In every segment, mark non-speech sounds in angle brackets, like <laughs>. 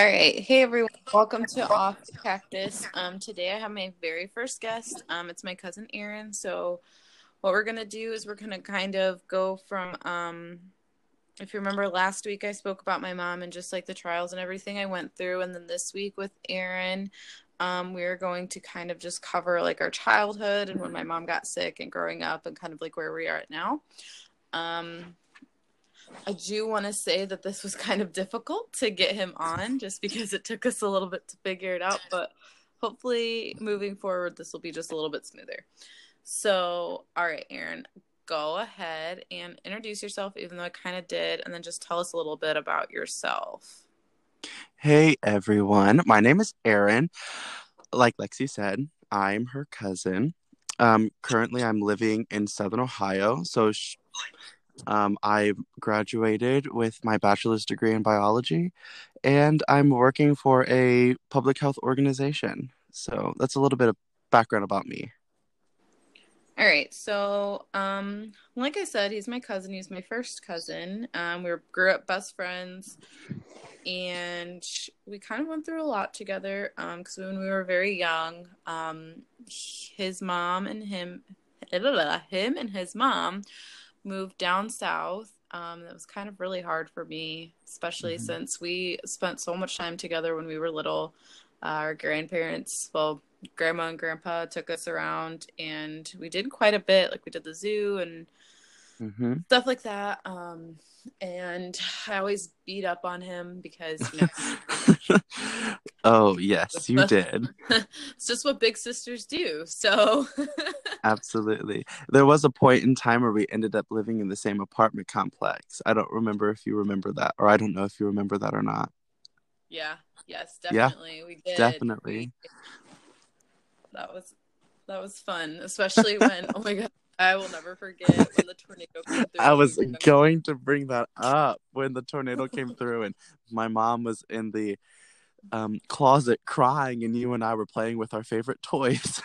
All right. Hey, everyone. Welcome to Off Cactus. Um, today I have my very first guest. Um, it's my cousin Aaron. So, what we're going to do is we're going to kind of go from, um, if you remember last week, I spoke about my mom and just like the trials and everything I went through. And then this week with Aaron, um, we are going to kind of just cover like our childhood and when my mom got sick and growing up and kind of like where we are at now. Um, I do want to say that this was kind of difficult to get him on just because it took us a little bit to figure it out, but hopefully moving forward, this will be just a little bit smoother. So, all right, Aaron, go ahead and introduce yourself, even though I kind of did, and then just tell us a little bit about yourself. Hey everyone, my name is Aaron. Like Lexi said, I'm her cousin. Um, currently, I'm living in Southern Ohio. So, sh- um, I graduated with my bachelor's degree in biology, and I'm working for a public health organization. So that's a little bit of background about me. All right. So, um, like I said, he's my cousin. He's my first cousin. Um, we grew up best friends, and we kind of went through a lot together. Um, because when we were very young, um, his mom and him, him and his mom moved down south. Um, that was kind of really hard for me, especially mm-hmm. since we spent so much time together when we were little. Uh, our grandparents, well, grandma and grandpa took us around and we did quite a bit. Like we did the zoo and mm-hmm. stuff like that. Um, and I always beat up on him because you know. <laughs> oh yes, you did. <laughs> it's just what big sisters do. So. <laughs> Absolutely. There was a point in time where we ended up living in the same apartment complex. I don't remember if you remember that, or I don't know if you remember that or not. Yeah. Yes, definitely. Yeah, we did. Definitely. That was that was fun, especially when oh my god, I will never forget when the tornado came <laughs> through. I was going to bring that up when the tornado came through and my mom was in the um, closet crying and you and I were playing with our favorite toys.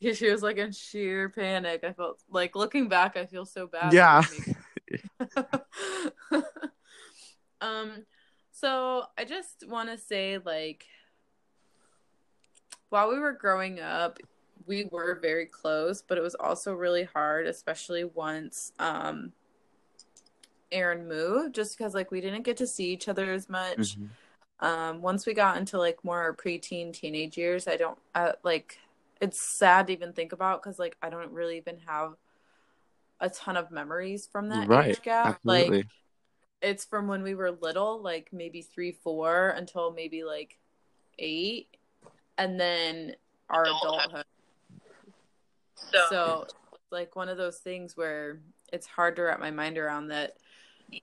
yeah, she was like in sheer panic. I felt like looking back, I feel so bad. Yeah. <laughs> um so I just want to say like while we were growing up, we were very close, but it was also really hard, especially once um Aaron moved, just because like we didn't get to see each other as much. Mm-hmm. Um, once we got into like more preteen teenage years, I don't uh, like. It's sad to even think about because like I don't really even have a ton of memories from that right. age gap. Absolutely. Like it's from when we were little, like maybe three, four, until maybe like eight, and then our adulthood. So, so like one of those things where it's hard to wrap my mind around that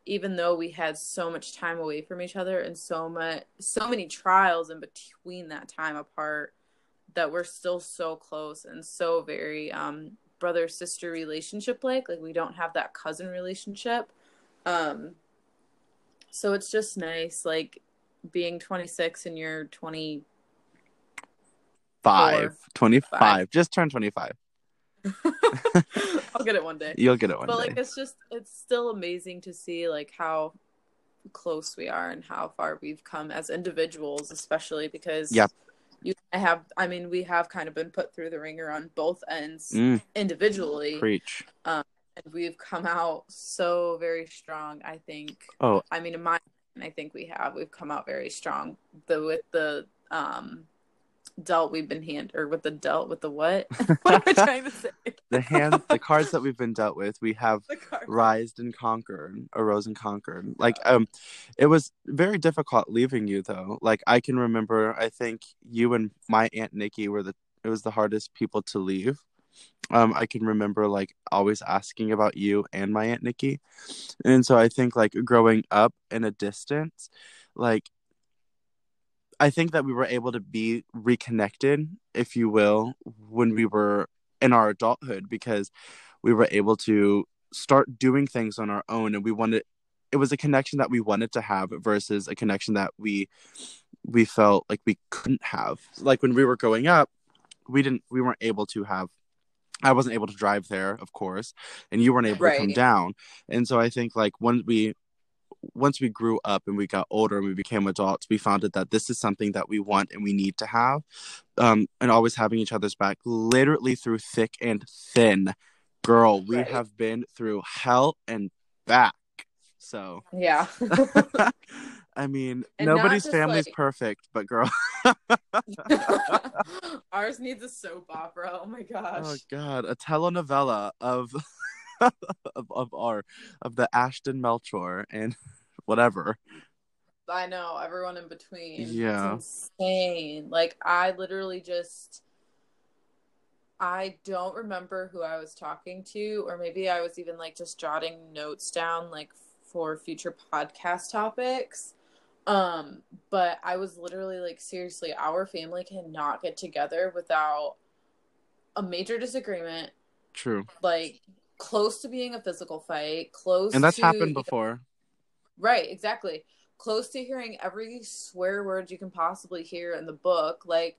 even though we had so much time away from each other and so much so many trials in between that time apart that we're still so close and so very um brother sister relationship like like we don't have that cousin relationship. Um so it's just nice like being 26 and you're 20 25 25 just turned 25 <laughs> I'll get it one day. You'll get it one but, day. But like it's just it's still amazing to see like how close we are and how far we've come as individuals, especially because yep. you I have I mean we have kind of been put through the ringer on both ends mm. individually. Preach. Um, and we've come out so very strong. I think. Oh, I mean, in my, I think we have. We've come out very strong. The with the um dealt we've been hand or with the dealt with the what? <laughs> <laughs> what am I trying to say? the hand the cards that we've been dealt with, we have <laughs> rised and conquered, arose and conquered. Like um it was very difficult leaving you though. Like I can remember I think you and my Aunt Nikki were the it was the hardest people to leave. Um, I can remember like always asking about you and my Aunt Nikki. And so I think like growing up in a distance, like I think that we were able to be reconnected, if you will, when we were in our adulthood because we were able to start doing things on our own and we wanted it was a connection that we wanted to have versus a connection that we we felt like we couldn't have. Like when we were growing up, we didn't we weren't able to have I wasn't able to drive there, of course, and you weren't able right. to come down. And so I think like when we once we grew up and we got older and we became adults, we found out that this is something that we want and we need to have. Um, and always having each other's back, literally through thick and thin. Girl, we right. have been through hell and back. So yeah. <laughs> <laughs> I mean, and nobody's family's like... perfect, but girl. <laughs> Ours needs a soap opera. Oh my gosh. Oh god, a telenovela of <laughs> of, of our of the Ashton Melchor and <laughs> whatever. I know everyone in between. Yeah, it's insane. Like I literally just, I don't remember who I was talking to, or maybe I was even like just jotting notes down, like for future podcast topics. Um, but I was literally like, seriously, our family cannot get together without a major disagreement. True. Like close to being a physical fight, close And that's to, happened before. Right, exactly. Close to hearing every swear word you can possibly hear in the book. Like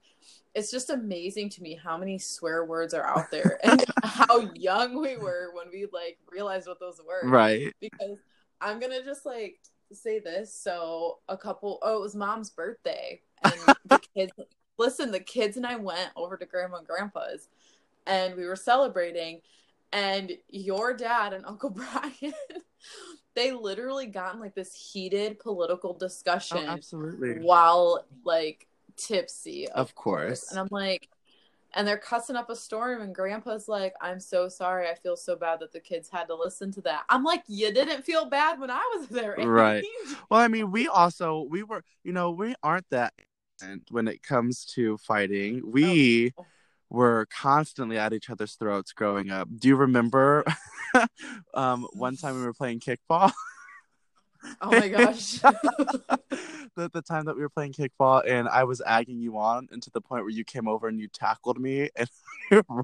it's just amazing to me how many swear words are out there <laughs> and how young we were when we like realized what those were. Right. Because I'm gonna just like say this. So a couple oh, it was mom's birthday. And <laughs> the kids listen, the kids and I went over to grandma and grandpa's and we were celebrating and your dad and Uncle <laughs> Brian, they literally got in like this heated political oh, discussion. Oh, absolutely. While like tipsy, of, of course. course. And I'm like, and they're cussing up a storm, and Grandpa's like, "I'm so sorry. I feel so bad that the kids had to listen to that." I'm like, "You didn't feel bad when I was there, right?" <laughs> Well, I mean, we also we were, you know, we aren't that when it comes to fighting. We. Oh were constantly at each other's throats growing up. Do you remember <laughs> um, one time we were playing kickball? <laughs> Oh my gosh. <laughs> the, the time that we were playing kickball and I was agging you on and to the point where you came over and you tackled me and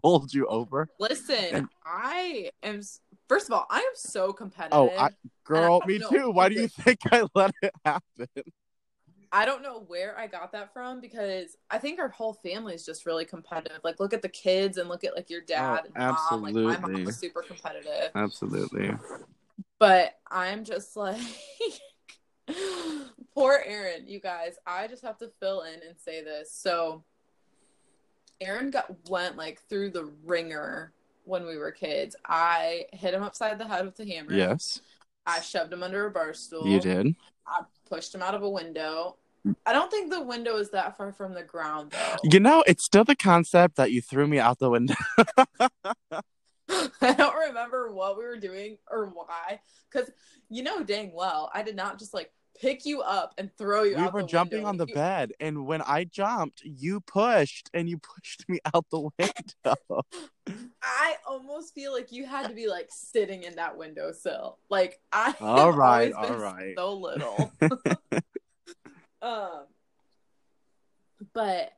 rolled you over. Listen, and... I am first of all, I am so competitive. Oh, I, girl, me too. Why do you think I let it happen? I don't know where I got that from because I think our whole family is just really competitive. Like, look at the kids and look at like your oh, dad oh, and absolutely. mom. Like, my mom was super competitive. Absolutely. But I'm just <laughs> like, poor Aaron. You guys, I just have to fill in and say this. So, Aaron got went like through the ringer when we were kids. I hit him upside the head with a hammer. Yes. I shoved him under a bar stool. You did. I pushed him out of a window. I don't think the window is that far from the ground though. You know, it's still the concept that you threw me out the window. <laughs> <laughs> I don't remember what we were doing or why. Because you know dang well, I did not just like pick you up and throw you we were jumping window. on the you... bed and when i jumped you pushed and you <laughs> pushed me out the window i almost feel like you had to be like sitting in that windowsill like i all right all right so little um but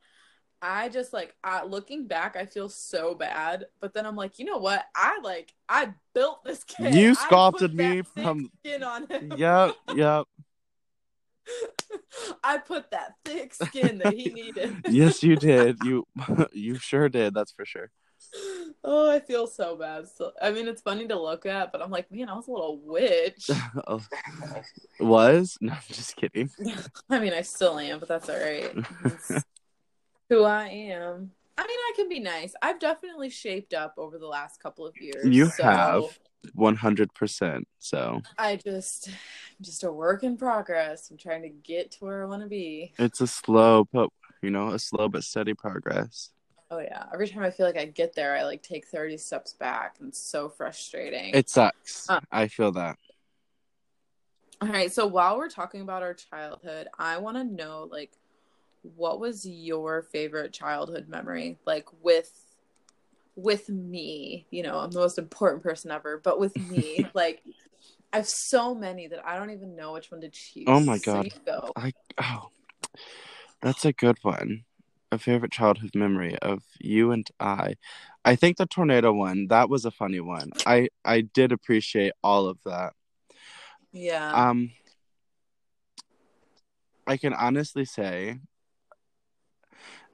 I just like I, looking back, I feel so bad. But then I'm like, you know what? I like I built this kid. You sculpted me from skin on him. Yep, yep. <laughs> I put that thick skin that he needed. <laughs> yes, you did. You <laughs> you sure did. That's for sure. Oh, I feel so bad. So, I mean, it's funny to look at, but I'm like, man, I was a little witch. <laughs> Oh. was? No, I'm just kidding. <laughs> I mean, I still am, but that's all right. <laughs> who I am. I mean, I can be nice. I've definitely shaped up over the last couple of years. You so... have. 100% so i just I'm just a work in progress i'm trying to get to where i want to be it's a slow but you know a slow but steady progress oh yeah every time i feel like i get there i like take 30 steps back and it's so frustrating it sucks uh, i feel that all right so while we're talking about our childhood i want to know like what was your favorite childhood memory like with with me, you know, I'm the most important person ever, but with me, <laughs> like I have so many that I don't even know which one to choose. Oh my god. So go. I oh. That's a good one. A favorite childhood memory of you and I. I think the tornado one, that was a funny one. I I did appreciate all of that. Yeah. Um I can honestly say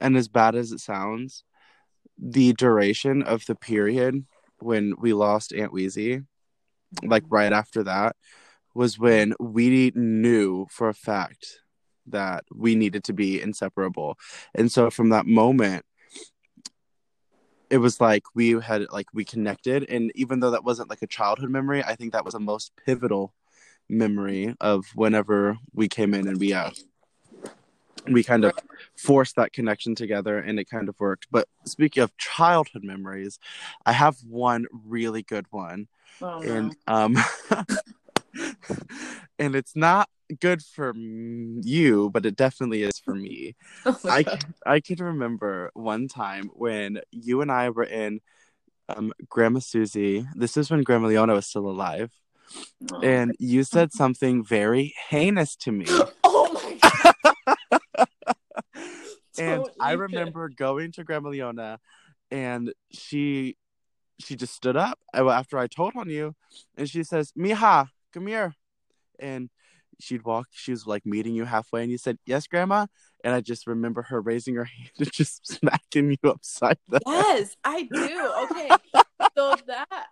and as bad as it sounds, the duration of the period when we lost Aunt Weezy, like right after that, was when we knew for a fact that we needed to be inseparable. And so from that moment, it was like we had like we connected and even though that wasn't like a childhood memory, I think that was the most pivotal memory of whenever we came in and we uh we kind of forced that connection together and it kind of worked. But speaking of childhood memories, I have one really good one. Oh, and no. um <laughs> and it's not good for you, but it definitely is for me. <laughs> Oh I I can remember one time when you and I were in um, Grandma Susie. This is when Grandma Leona was still alive, oh. and you <laughs> said something very heinous to me. <laughs> Oh my god! and I remember it. going to Grandma Leona, and she she just stood up after I told on you, and she says, "Mija, come here," and she'd walk she was like meeting you halfway and you said yes grandma and i just remember her raising her <laughs> hand and just smacking you upside the yes head. i do. Okay. So that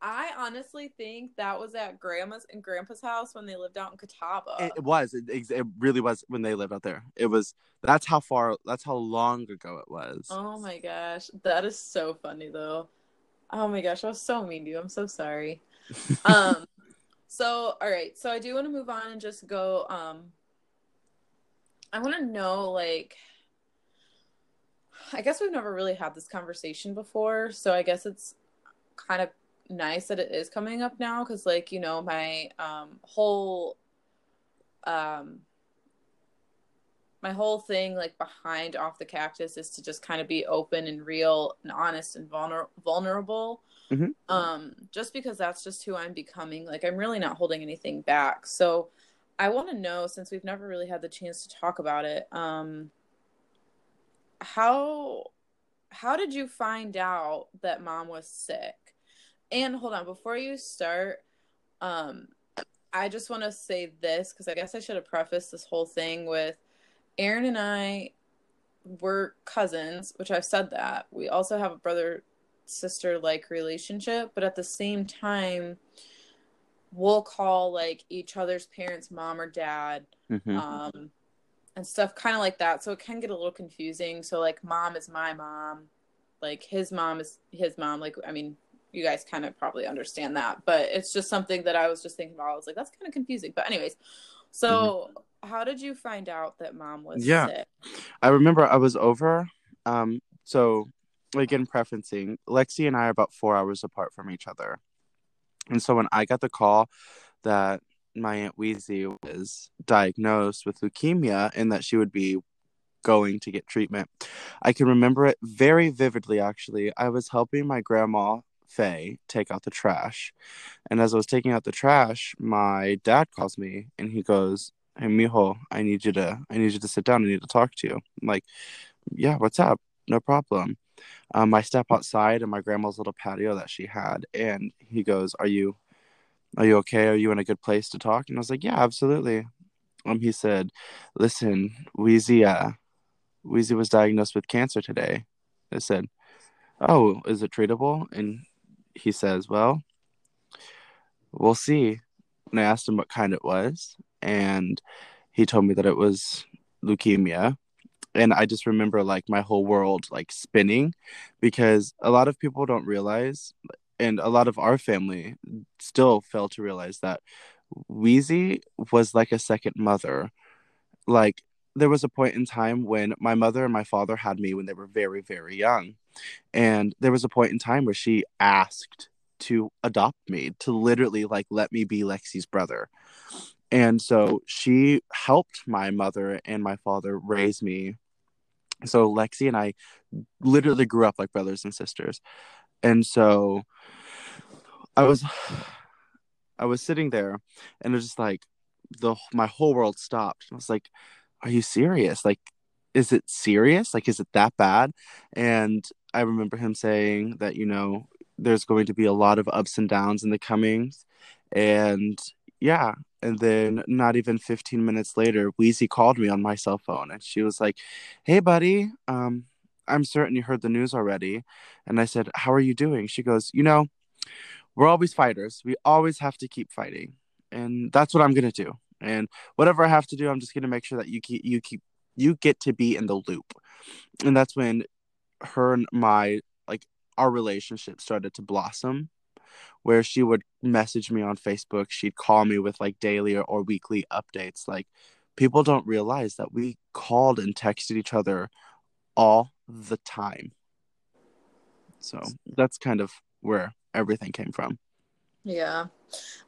i honestly think that was at grandma's and grandpa's house when they lived out in catawba. It, was it, it really was when they lived out there. It was that's how far that's how long ago it was. Oh my gosh. That is so funny though. Oh my gosh i was so mean to you. I'm so sorry. <laughs> Um so, all right. So I do want to move on and just go um I want to know like I guess we've never really had this conversation before, so I guess it's kind of nice that it is coming up now cuz like, you know, my um whole um my whole thing like behind off the cactus is to just kind of be open and real and honest and vulner- vulnerable. Mm-hmm. um just because that's just who i'm becoming like i'm really not holding anything back. So i want to know since we've never really had the chance to talk about it um how how did you find out that mom was sick? And hold on before you start um i just want to say this because i guess i should have prefaced this whole thing with Aaron and I were cousins, which I've said that. We also have a brother sister like relationship, but at the same time, we'll call like each other's parents mom or dad. Mm-hmm. Um, and stuff kind of like that. So it can get a little confusing. So like mom is my mom, like his mom is his mom. Like I mean, you guys kind of probably understand that, but it's just something that I was just thinking about. I was like, that's kind of confusing. But anyways, so mm-hmm how did you find out that mom was yeah. sick? I remember I was over. Um, so again, preferencing Lexi and I are about four hours apart from each other, and so when I got the call that my aunt Wheezy was diagnosed with leukemia and that she would be going to get treatment, I can remember it very vividly. Actually, I was helping my grandma Faye take out the trash. And as I was taking out the trash, my dad calls me and he goes, hey mijo i need you to i need you to sit down. I need to talk to you. I'm like yeah what's up? No problem. Um, i step outside in my grandma's little patio that she had and he goes are you are you okay? Are you in a good place to talk? And i was like yeah absolutely. Um he said listen weezy uh wheezy was diagnosed with cancer today. I said oh is it treatable? And he says well we'll see and i asked him what kind it was and he told me that it was leukemia and i just remember like my whole world like spinning because a lot of people don't realize and a lot of our family still fail to realize that Wheezy was like a second mother. Like there was a point in time when my mother and my father had me when they were very, very young. And there was a point in time where she asked to adopt me, to literally like let me be Lexi's brother. And so she helped my mother and my father raise me. So Lexi and I literally grew up like brothers and sisters. And so I was I was sitting there and it was just like the my whole world stopped. I was like, "Are you serious? Like is it serious? Like is it that bad?" And I remember him saying that, you know, there's going to be a lot of ups and downs in the comings and yeah, and then not even 15 minutes later, Wheezy called me on my cell phone and she was like, Hey, buddy, um, I'm certain you heard the news already. And I said, How are you doing? She goes, You know, we're always fighters. We always have to keep fighting, and that's what I'm gonna do. And whatever I have to do, I'm just gonna make sure that you keep you keep you get to be in the loop. And that's when her and my our relationship started to blossom where she would message me on Facebook, she'd call me with like daily or, or weekly updates. Like people don't realize that we called and texted each other all the time. So that's kind of where everything came from. Yeah.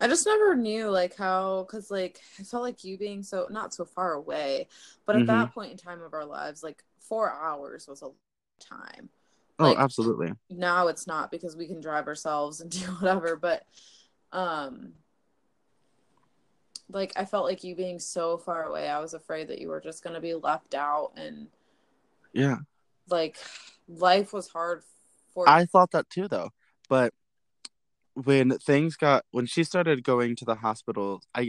I just never knew like how cuz like I felt like you being so not so far away, but at mm-hmm. that point in time of our lives like 4 hours was a time. Oh, like, oh, absolutely. Now it's not because we can drive ourselves and <laughs> do whatever, but um like I felt like you being so far away, I was afraid that you were just going to be left out and yeah. Like life was hard for I thought that too though. But when things got when she started going to the hospital i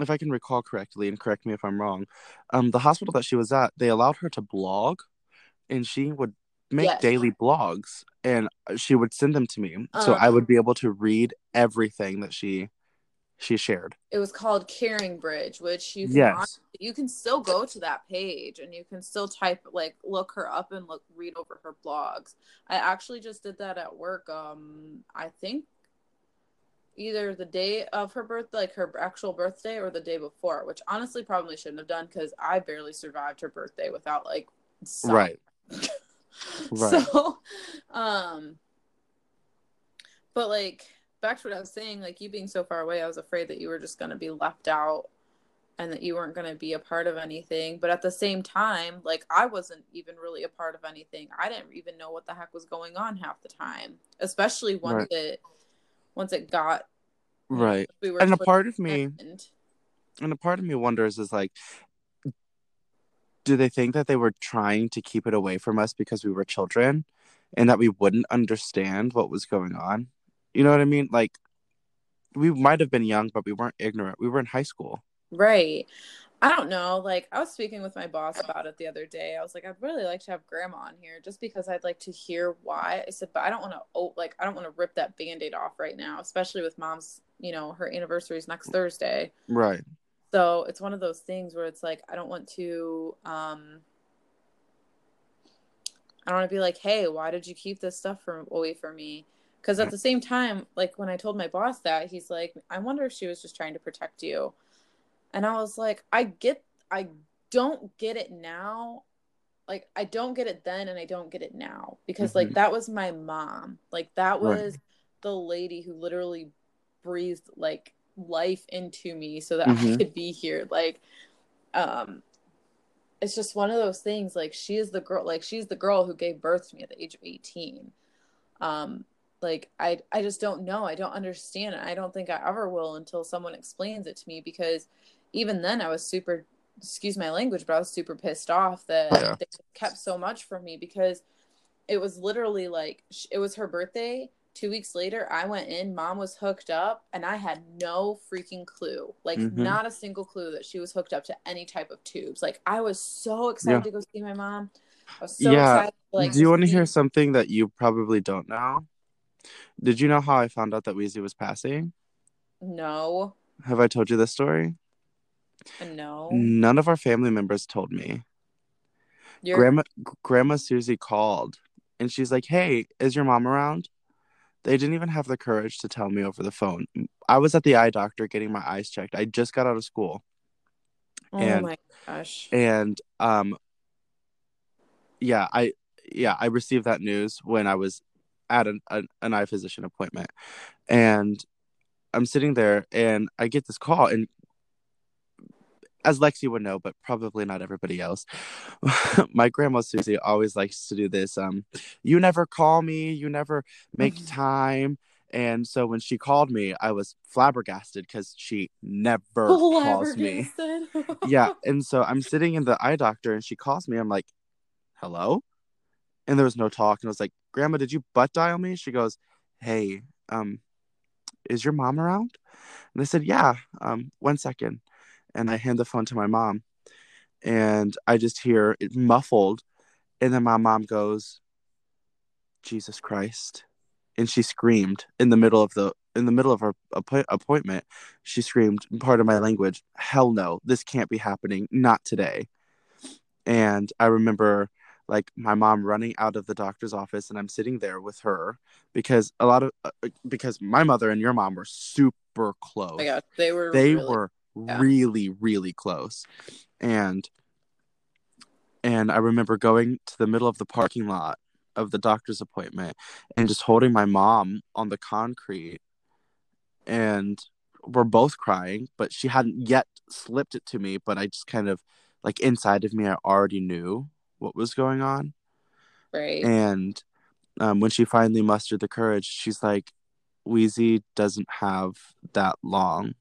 if i can recall correctly and correct me if i'm wrong um the hospital that she was at they allowed her to blog and she would make yes. daily blogs and she would send them to me um, so i would be able to read everything that she she shared it was called CaringBridge which you can yes. you can still go to that page and you can still type like look her up and look read over her blogs i actually just did that at work um i think either the day of her birth, like her actual birthday, or the day before, which honestly probably shouldn't have done because I barely survived her birthday without like some. right. <laughs> <laughs> right. So, um, but like back to what I was saying, like you being so far away, I was afraid that you were just gonna be left out and that you weren't going to be a part of anything. But at the same time, like I wasn't even really a part of anything. I didn't even know what the heck was going on half the time, especially once right. it once it got right. We and a part of me, and a part of me wonders is like, do they think that they were trying to keep it away from us because we were children, and that we wouldn't understand what was going on? You know what I mean? Like, we might have been young, but we weren't ignorant. We were in high school. Right. I don't know. Like I was speaking with my boss about it the other day. I was like, I'd really like to have grandma on here just because I'd like to hear why. I said, but I don't want to oh like I don't want to rip that band-aid off right now, especially with mom's, you know, her anniversary is next Thursday. Right. So it's one of those things where it's like I don't want to um I don't want to be like, hey, why did you keep this stuff from away from me? Because at the same time, like when I told my boss that, he's like, I wonder if she was just trying to protect you. And I was like, I get, I don't get it now. Like, I don't get it then and I don't get it now because, mm-hmm. like, that was my mom. Like, that was right. the lady who literally breathed, like, life into me so that mm-hmm. I could be here. Like, um, it's just one of those things. Like, she is the girl, like, she's the girl who gave birth to me at the age of 18. Um, like i i just don't know i don't understand it i don't think i ever will until someone explains it to me because even then I was super excuse my language, but I was super pissed off that yeah. they kept so much from me because it was literally like it was her birthday. Two weeks later, I went in. Mom was hooked up, and I had no freaking clue, like mm-hmm. not a single clue that she was hooked up to any type of tubes. Like I was so excited yeah. to go see my mom. I was so yeah. excited. To, like, Do you want to hear something that you probably don't know? Did you know how I found out that Weezy was passing? No. Have I told you this story? No. None of our family members told me. You're... Grandma Grandma Susie called and she's like, "Hey, is your mom around?" They didn't even have the courage to tell me over the phone. I was at the eye doctor getting my eyes checked. I just got out of school. Oh and, my gosh. And um yeah, I yeah, I received that news when I was at an, an, an eye physician appointment. And I'm sitting there and I get this call and as Lexi would know, but probably not everybody else. <laughs> my grandma Susie always likes to do this. Um, you never call me, you never make mm-hmm. time. And so when she called me, I was flabbergasted because she never <laughs> calls me. <laughs> yeah. And so I'm sitting in the eye doctor and she calls me. I'm like, hello? And there was no talk. And I was like, Grandma, did you butt dial me? She goes, Hey, um, is your mom around? And I said, Yeah, um, one second and I hand the phone to my mom and I just hear it muffled and then my mom goes Jesus Christ and she screamed in the middle of the in the middle of her appo- appointment, she screamed, part of my language, hell no, this can't be happening, not today. And I remember like my mom running out of the doctor's office and I'm sitting there with her because a lot of uh, because my mother and your mom were super close. Oh my they were they really, were yeah. really really close. And and I remember going to the middle of the parking lot of the doctor's appointment and just holding my mom on the concrete and we're both crying but she hadn't yet slipped it to me but i just kind of like inside of me i already knew what was going on right and um, when she finally mustered the courage she's like wheezy doesn't have that long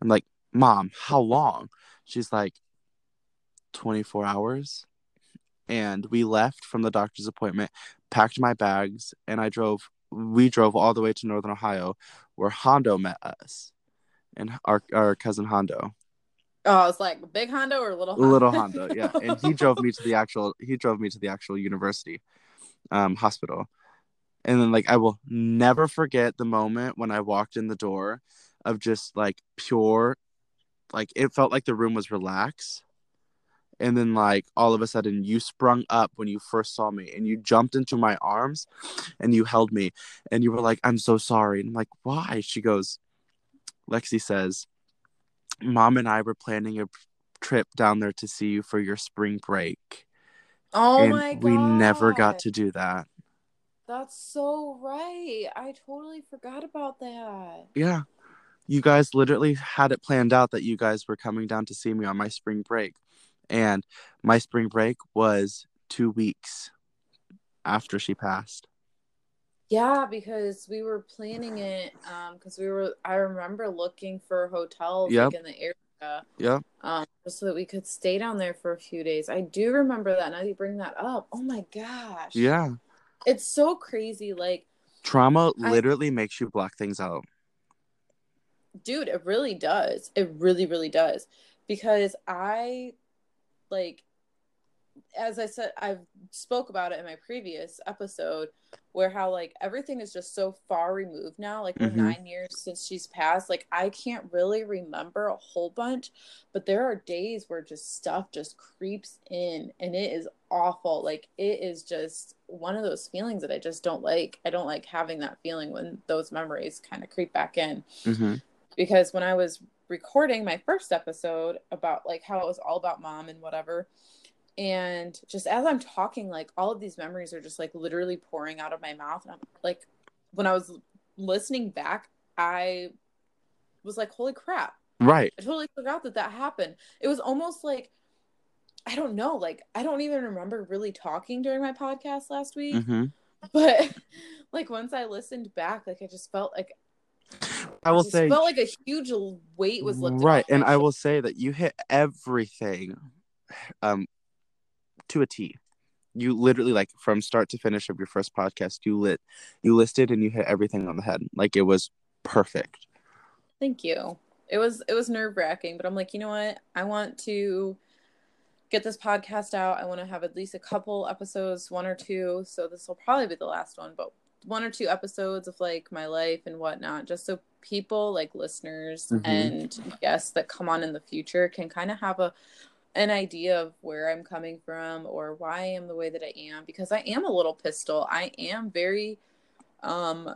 i'm like mom how long she's like 24 hours and we left from the doctor's appointment, packed my bags, and I drove. We drove all the way to Northern Ohio, where Hondo met us, and our our cousin Hondo. Oh, it's like big Hondo or little Hondo? Little Hondo, yeah. <laughs> And he drove me to the actual. He drove me to the actual university, um, hospital, and then like I will never forget the moment when I walked in the door, of just like pure, like it felt like the room was relaxed. And then like all of a sudden you sprung up when you first saw me and you jumped into my arms and you held me and you were like i'm so sorry. And i'm like why? She goes lexi says mom and i were planning a trip down there to see you for your spring break. Oh and my god we never got to do that. That's so right. I totally forgot about that. Yeah you guys literally had it planned out that you guys were coming down to see me on my spring break and my spring break was two weeks after she passed. Yeah, because we were planning it. Um, because we were. I remember looking for hotels yep. like in the area. Yeah. Um, so that we could stay down there for a few days. I do remember that. Now you bring that up. Oh my gosh. Yeah. It's so crazy. Like trauma literally I, makes you block things out. Dude, it really does. It really, really does. Because I like as I said, I've spoke about it in my previous episode, where how like everything is just so far removed now. Like mm-hmm. nine years since she's passed. Like I can't really remember a whole bunch, but there are days where just stuff just creeps in, and it is awful. Like it is just one of those feelings that I just don't like. I don't like having that feeling when those memories kind of creep back in. Mm-hmm. Because when I was recording my first episode about like how it was all about mom and whatever and just as i'm talking like all of these memories are just like literally pouring out of my mouth and i'm like when i was listening back i was like holy crap. Right. I totally forgot that that happened. It was almost like i don't know like i don't even remember really talking during my podcast last week mm-hmm. but <laughs> like once i listened back like i just felt like I will say felt like a huge weight was lifted. Right, and I will say that you hit everything, um, to a T. You literally like from start to finish of your first podcast, you lit, you listed and you hit everything on the head. Like it was perfect. Thank you. It was it was nerve wracking, but I'm like, you know what? I want to get this podcast out. I want to have at least a couple episodes, one or two. So this will probably be the last one, but one or two episodes of like my life and whatnot, just so people like listeners mm-hmm. and guests that come on in the future can kind of have a an idea of where I'm coming from or why I am the way that I am because I am a little pistol. I am very um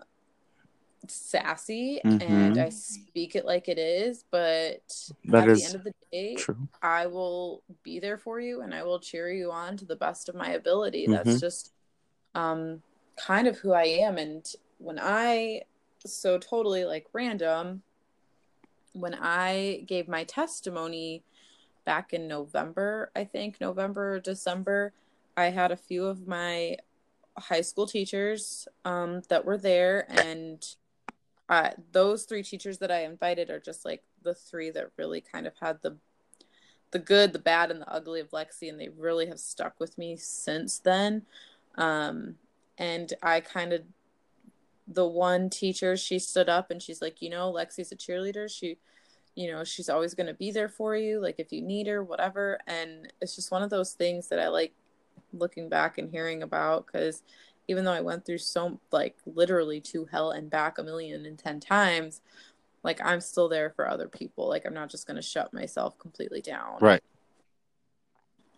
sassy mm-hmm. and I speak it like it is, but that at is the end of the day, true. I will be there for you and I will cheer you on to the best of my ability. Mm-hmm. That's just um kind of who I am. And when I, so totally like random, when I gave my testimony back in November, I think, November, or December, I had a few of my high school teachers um, that were there. And uh, those three teachers that I invited are just like the three that really kind of had the the good, the bad, and the ugly of Lexi, and they really have stuck with me since then. Um, and I kind of the one teacher she stood up and she's like, you know, Lexi's a cheerleader. She, you know, she's always going to be there for you, like if you need her, whatever. And it's just one of those things that I like looking back and hearing about because even though I went through so like literally to hell and back a million and ten times, like I'm still there for other people. Like I'm not just gonna shut myself completely down. Right.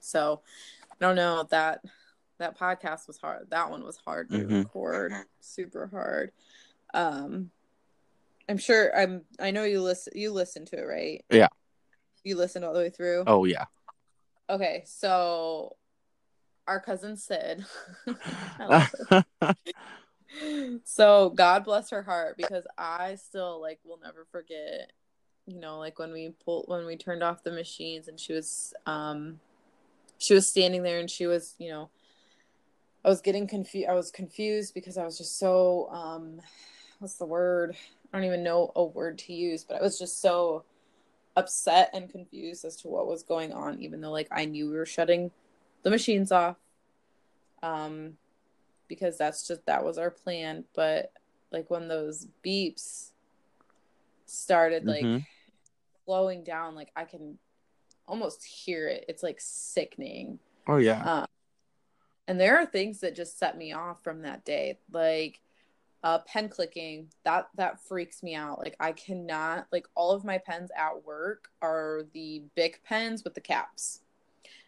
So I don't know that that podcast was hard. That one was hard to mm-hmm. record. Super hard. Um I'm sure I'm I know you listen you listen to it, right? Yeah. You listened all the way through? Oh yeah. Okay, so our cousin Sid. <laughs> <laughs> so God bless her heart because I still like will never forget, you know, like when we pulled when we turned off the machines and she was um she was standing there and she was, you know, I was getting confused I was confused because I was just so um what's the word? I don't even know a word to use, but I was just so upset and confused as to what was going on even though like I knew we were shutting the machines off um because that's just that was our plan but like when those beeps started like mm-hmm. slowing down like i can almost hear it it's like sickening oh yeah um, and there are things that just set me off from that day like uh pen clicking that that freaks me out. Like i cannot like all of my pens at work are the Bic pens with the caps.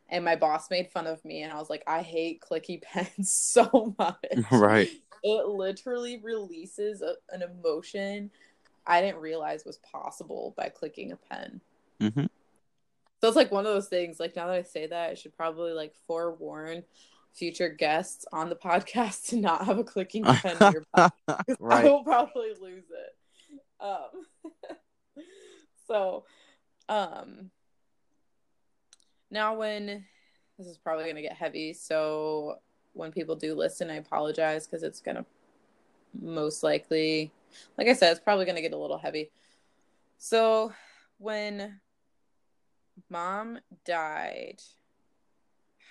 And my boss made fun of me and i was like i hate clicky <laughs> pens so much. <laughs> Right. It literally releases a, an emotion i didn't realize was possible by clicking a pen. Mm-hmm. so it's like one of those things like now that i say that i should probably like forewarn future guests on the podcast <laughs> to not have a clicking <laughs> pen nearby right. i will probably lose it um <laughs> so um now, when this is probably going to get heavy, so when people do listen, I apologize because it's going to most likely, like I said, it's probably going to get a little heavy. So, when mom died,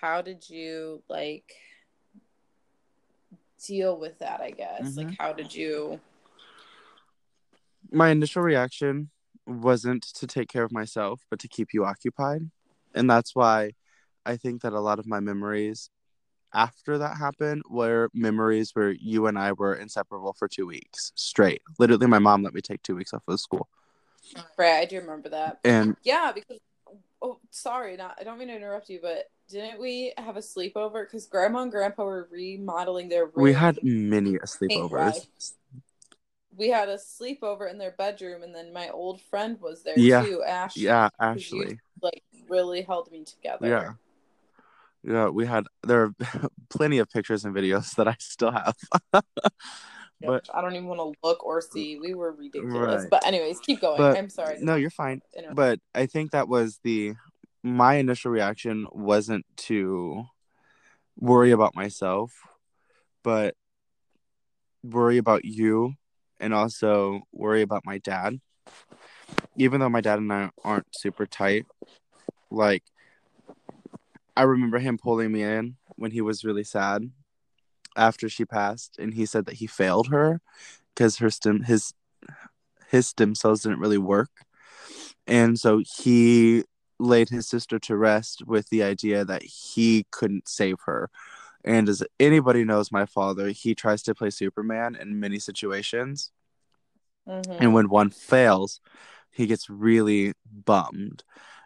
how did you like deal with that? I guess, mm-hmm. like, how did you? My initial reaction wasn't to take care of myself, but to keep you occupied and that's why I think that a lot of my memories after that happened were memories where you and I were inseparable for two weeks straight. Literally, my mom let me take two weeks off of school. Right, I do remember that. And yeah, because oh, sorry, not I don't mean to interrupt you, but didn't we have a sleepover? Because Grandma and Grandpa were remodeling their room. We had many sleepovers we had a sleepover in their bedroom, and then my old friend was there yeah. too, Ashley. Yeah, Ashley. like really held me together. Yeah. Yeah, we had there are <laughs> plenty of pictures and videos that I still have. <laughs> but I don't even want to look or see. We were ridiculous. Right. But anyways, keep going. But, I'm sorry. No, you're fine. But I think that was the my initial reaction wasn't to worry about myself, but worry about you and also worry about my dad. Even though my dad and I aren't super tight, like I remember him pulling me in when he was really sad after she passed and he said that he failed her because her stem his his stem cells didn't really work. And so he laid his sister to rest with the idea that he couldn't save her and as anybody knows my father, he tries to play Superman in many situations. Mm-hmm. And when one fails, he gets really bummed.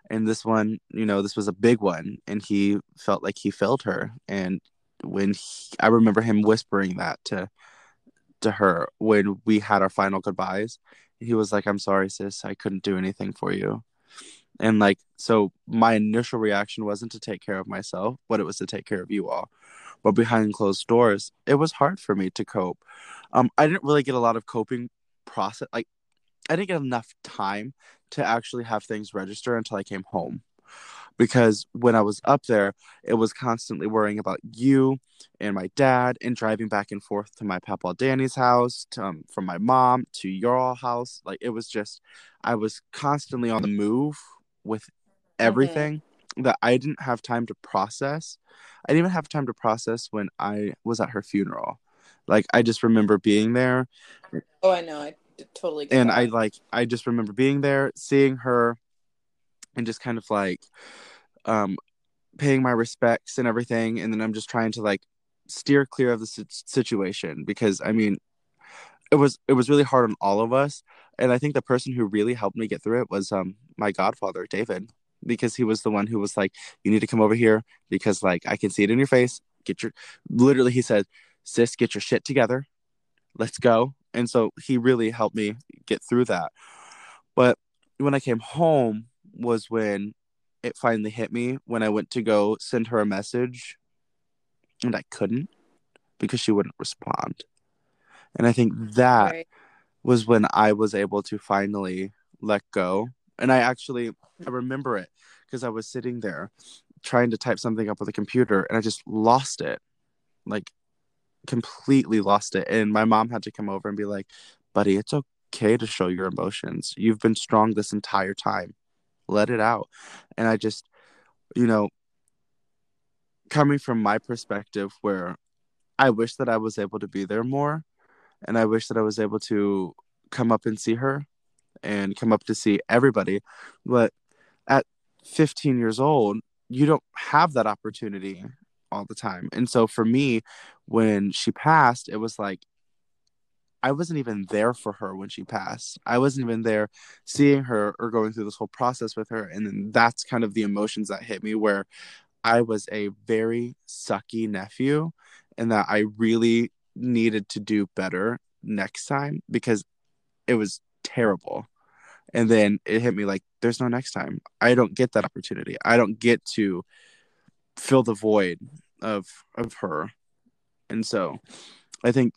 And this one, you know, this was a big one, and he felt like he failed her. And when he, I remember him whispering that to to her when we had our final goodbyes, he was like, "I'm sorry, sis, I couldn't do anything for you." And like, so my initial reaction wasn't to take care of myself, but it was to take care of you all but behind closed doors, it was hard for me to cope. Um, I didn't really get a lot of coping process. Like, I didn't get enough time to actually have things register until I came home. Because when I was up there, it was constantly worrying about you and my dad and driving back and forth to my papa Danny's house, to, um, from my mom to your house. Like, it was just, I was constantly on the move with everything. Mm-hmm that I didn't have time to process. I didn't even have time to process when I was at her funeral. Like I just remember being there. Oh, I know. I totally. and that. I like I just remember being there, seeing her, and just kind of like, um, paying my respects and everything. And then I'm just trying to like steer clear of the situation because I mean, it was it was really hard on all of us, and I think the person who really helped me get through it was um my godfather David because he was the one who was like, "You need to come over here because like I can see it in your face. Get your literally," he said, "Sis, get your shit together. Let's go." And so he really helped me get through that. But when I came home was when it finally hit me when I went to go send her a message and I couldn't because she wouldn't respond. And I think that right. was when I was able to finally let go. And I actually I remember it because I was sitting there trying to type something up with a computer and I just lost it. Like completely lost it. And my mom had to come over and be like, buddy, it's okay to show your emotions. You've been strong this entire time let it out. And I just, you know, coming from my perspective, where I wish that I was able to be there more, and I wish that I was able to come up and see her and come up to see everybody. But at 15 years old, you don't have that opportunity all the time. And so for me, when she passed, it was like I wasn't even there for her when she passed. I wasn't even there seeing her or going through this whole process with her. And then that's kind of the emotions that hit me where I was a very sucky nephew and that I really needed to do better next time because it was terrible. And then it hit me like, there's no next time. I don't get that opportunity. I don't get to fill the void of of her. And so I think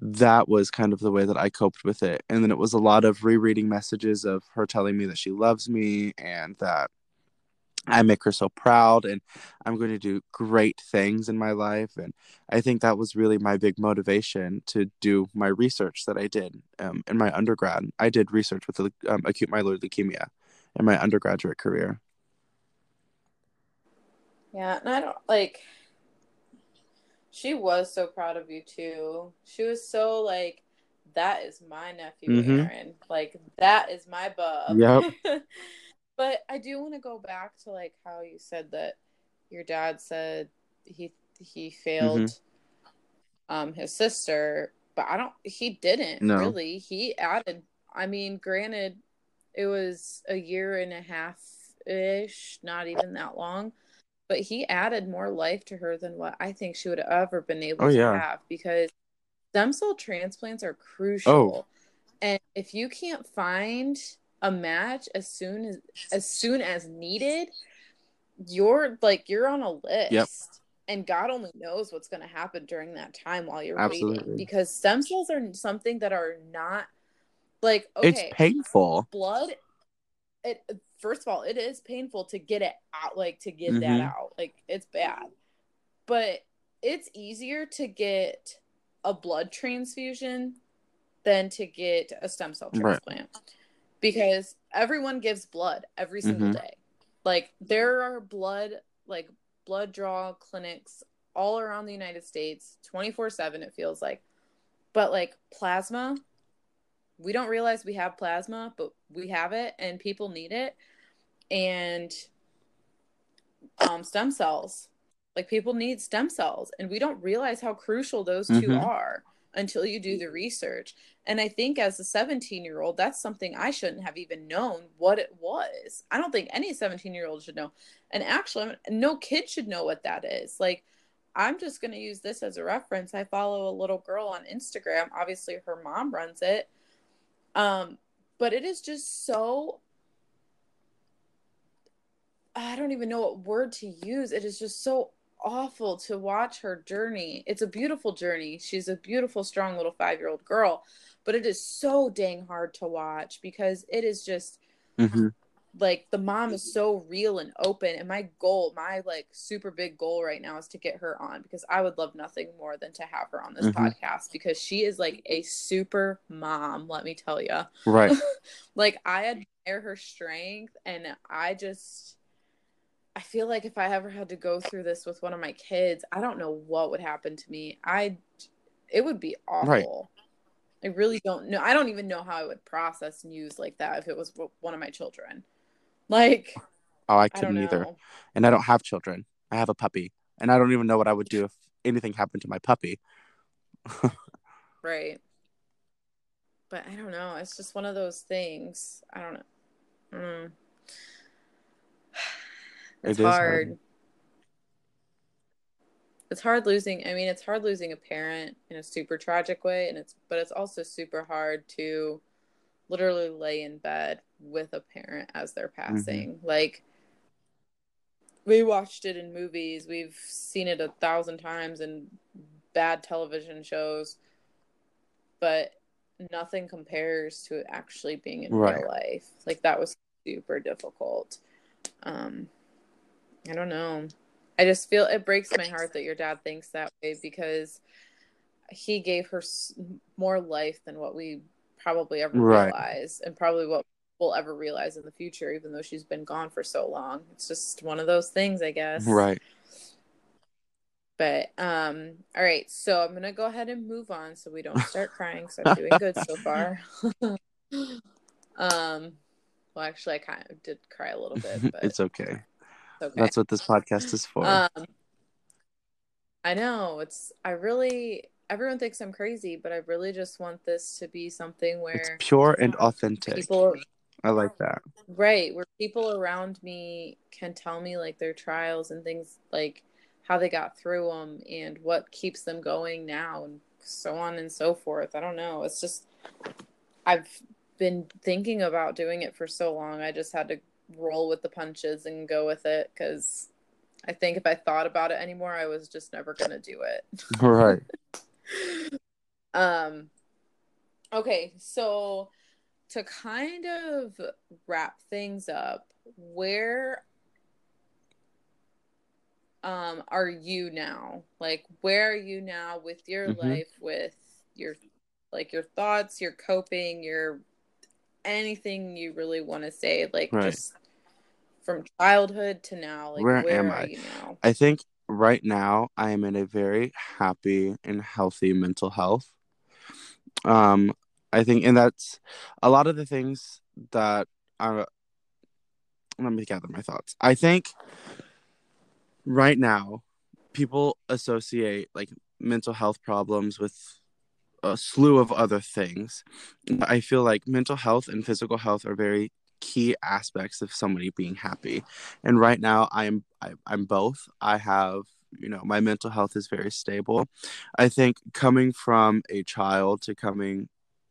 that was kind of the way that I coped with it. And then it was a lot of rereading messages of her telling me that she loves me and that I make her so proud and I'm going to do great things in my life. And I think that was really my big motivation to do my research that I did um, in my undergrad. I did research with um, acute myeloid leukemia in my undergraduate career. Yeah, and I don't like she was so proud of you too. She was so like, that is my nephew mm-hmm. Aaron. Like that is my bub. Yep. <laughs> but I do want to go back to like how you said that your dad said he he failed mm-hmm. um his sister, but I don't he didn't no. really. He added I mean, granted it was a year and a half ish, not even that long but he added more life to her than what I think she would have ever been able oh, to yeah. have because stem cell transplants are crucial. Oh. And if you can't find a match as soon as as soon as needed, you're like you're on a list. Yep. And God only knows what's going to happen during that time while you're Absolutely. waiting because stem cells are something that are not like okay, it's painful. Blood it first of all, it is painful to get it out, like to get mm-hmm. that out. Like it's bad. But it's easier to get a blood transfusion than to get a stem cell transplant. Right. Because everyone gives blood every single mm-hmm. day. Like there are blood like blood draw clinics all around the United States 24/7 it feels like. But like plasma, we don't realize we have plasma, but we have it and people need it. And um, stem cells, like people need stem cells, and we don't realize how crucial those 2 mm-hmm. are until you do the research. And I think as a 17 year old, that's something I shouldn't have even known what it was. I don't think any 17 year old should know. And actually, no kid should know what that is. Like, I'm just going to use this as a reference. I follow a little girl on Instagram. Obviously, her mom runs it. Um, but it is just so I don't even know what word to use. It is just so awful to watch her journey. It's a beautiful journey. She's a beautiful, strong little five year old girl, but it is so dang hard to watch because it is just mm-hmm like the mom is so real and open and my goal my like super big goal right now is to get her on because i would love nothing more than to have her on this mm-hmm. podcast because she is like a super mom let me tell you right <laughs> like i admire her strength and i just i feel like if i ever had to go through this with one of my kids i don't know what would happen to me i it would be awful right. I really don't know. I don't even know how I would process news like that if it was one of my children. Like, oh, I couldn't I either. And I don't have children. I have a puppy, and I don't even know what I would do if anything happened to my puppy. right. But I don't know. It's just one of those things. I don't know. Mm. It's it hard. hard. It's hard losing. I mean, it's hard losing a parent in a super tragic way, and it's but it's also super hard to literally lay in bed with a parent as they're mm-hmm. passing. Mm-hmm. Like we watched it in movies, we've seen it a thousand times in bad television shows, but nothing compares to actually being in right. real life. Like that was super difficult. Um I don't know. I just feel it breaks my heart that your dad thinks that way because he gave her more life than what we probably ever right. realize and probably what we'll ever realize in the future even though she's been gone for so long it's just one of those things i guess right but um all right so i'm gonna go ahead and move on so we don't start crying so i'm doing good so far <laughs> um well actually i kind of did cry a little bit <laughs> but it's okay. Okay that's what this podcast is for um i know it's i really everyone thinks I'm crazy, but I really just want this to be something where it's pure and authentic. People, I like that. Right, where people around me can tell me like their trials and things like how they got through them and what keeps them going now and so on and so forth. I don't know. It's just I've been thinking about doing it for so long. I just had to roll with the punches and go with it cuz I think if I thought about it anymore, I was just never going to do it. <laughs> Right. <laughs> um okay, so to kind of wrap things up, where um are you now? Like where are you now with your mm-hmm. life with your like your thoughts, your coping, your anything you really want to say like right. just from childhood to now like where, where am I? I think right now I am in a very happy and healthy mental health. Um, I think, and that's a lot of the things that I. Let me gather my thoughts. I think right now, people associate like mental health problems with a slew of other things. I feel like mental health and physical health are very key aspects of somebody being happy. And right now I am I, I'm both. I have you know my mental health is very stable. I think coming from a child to coming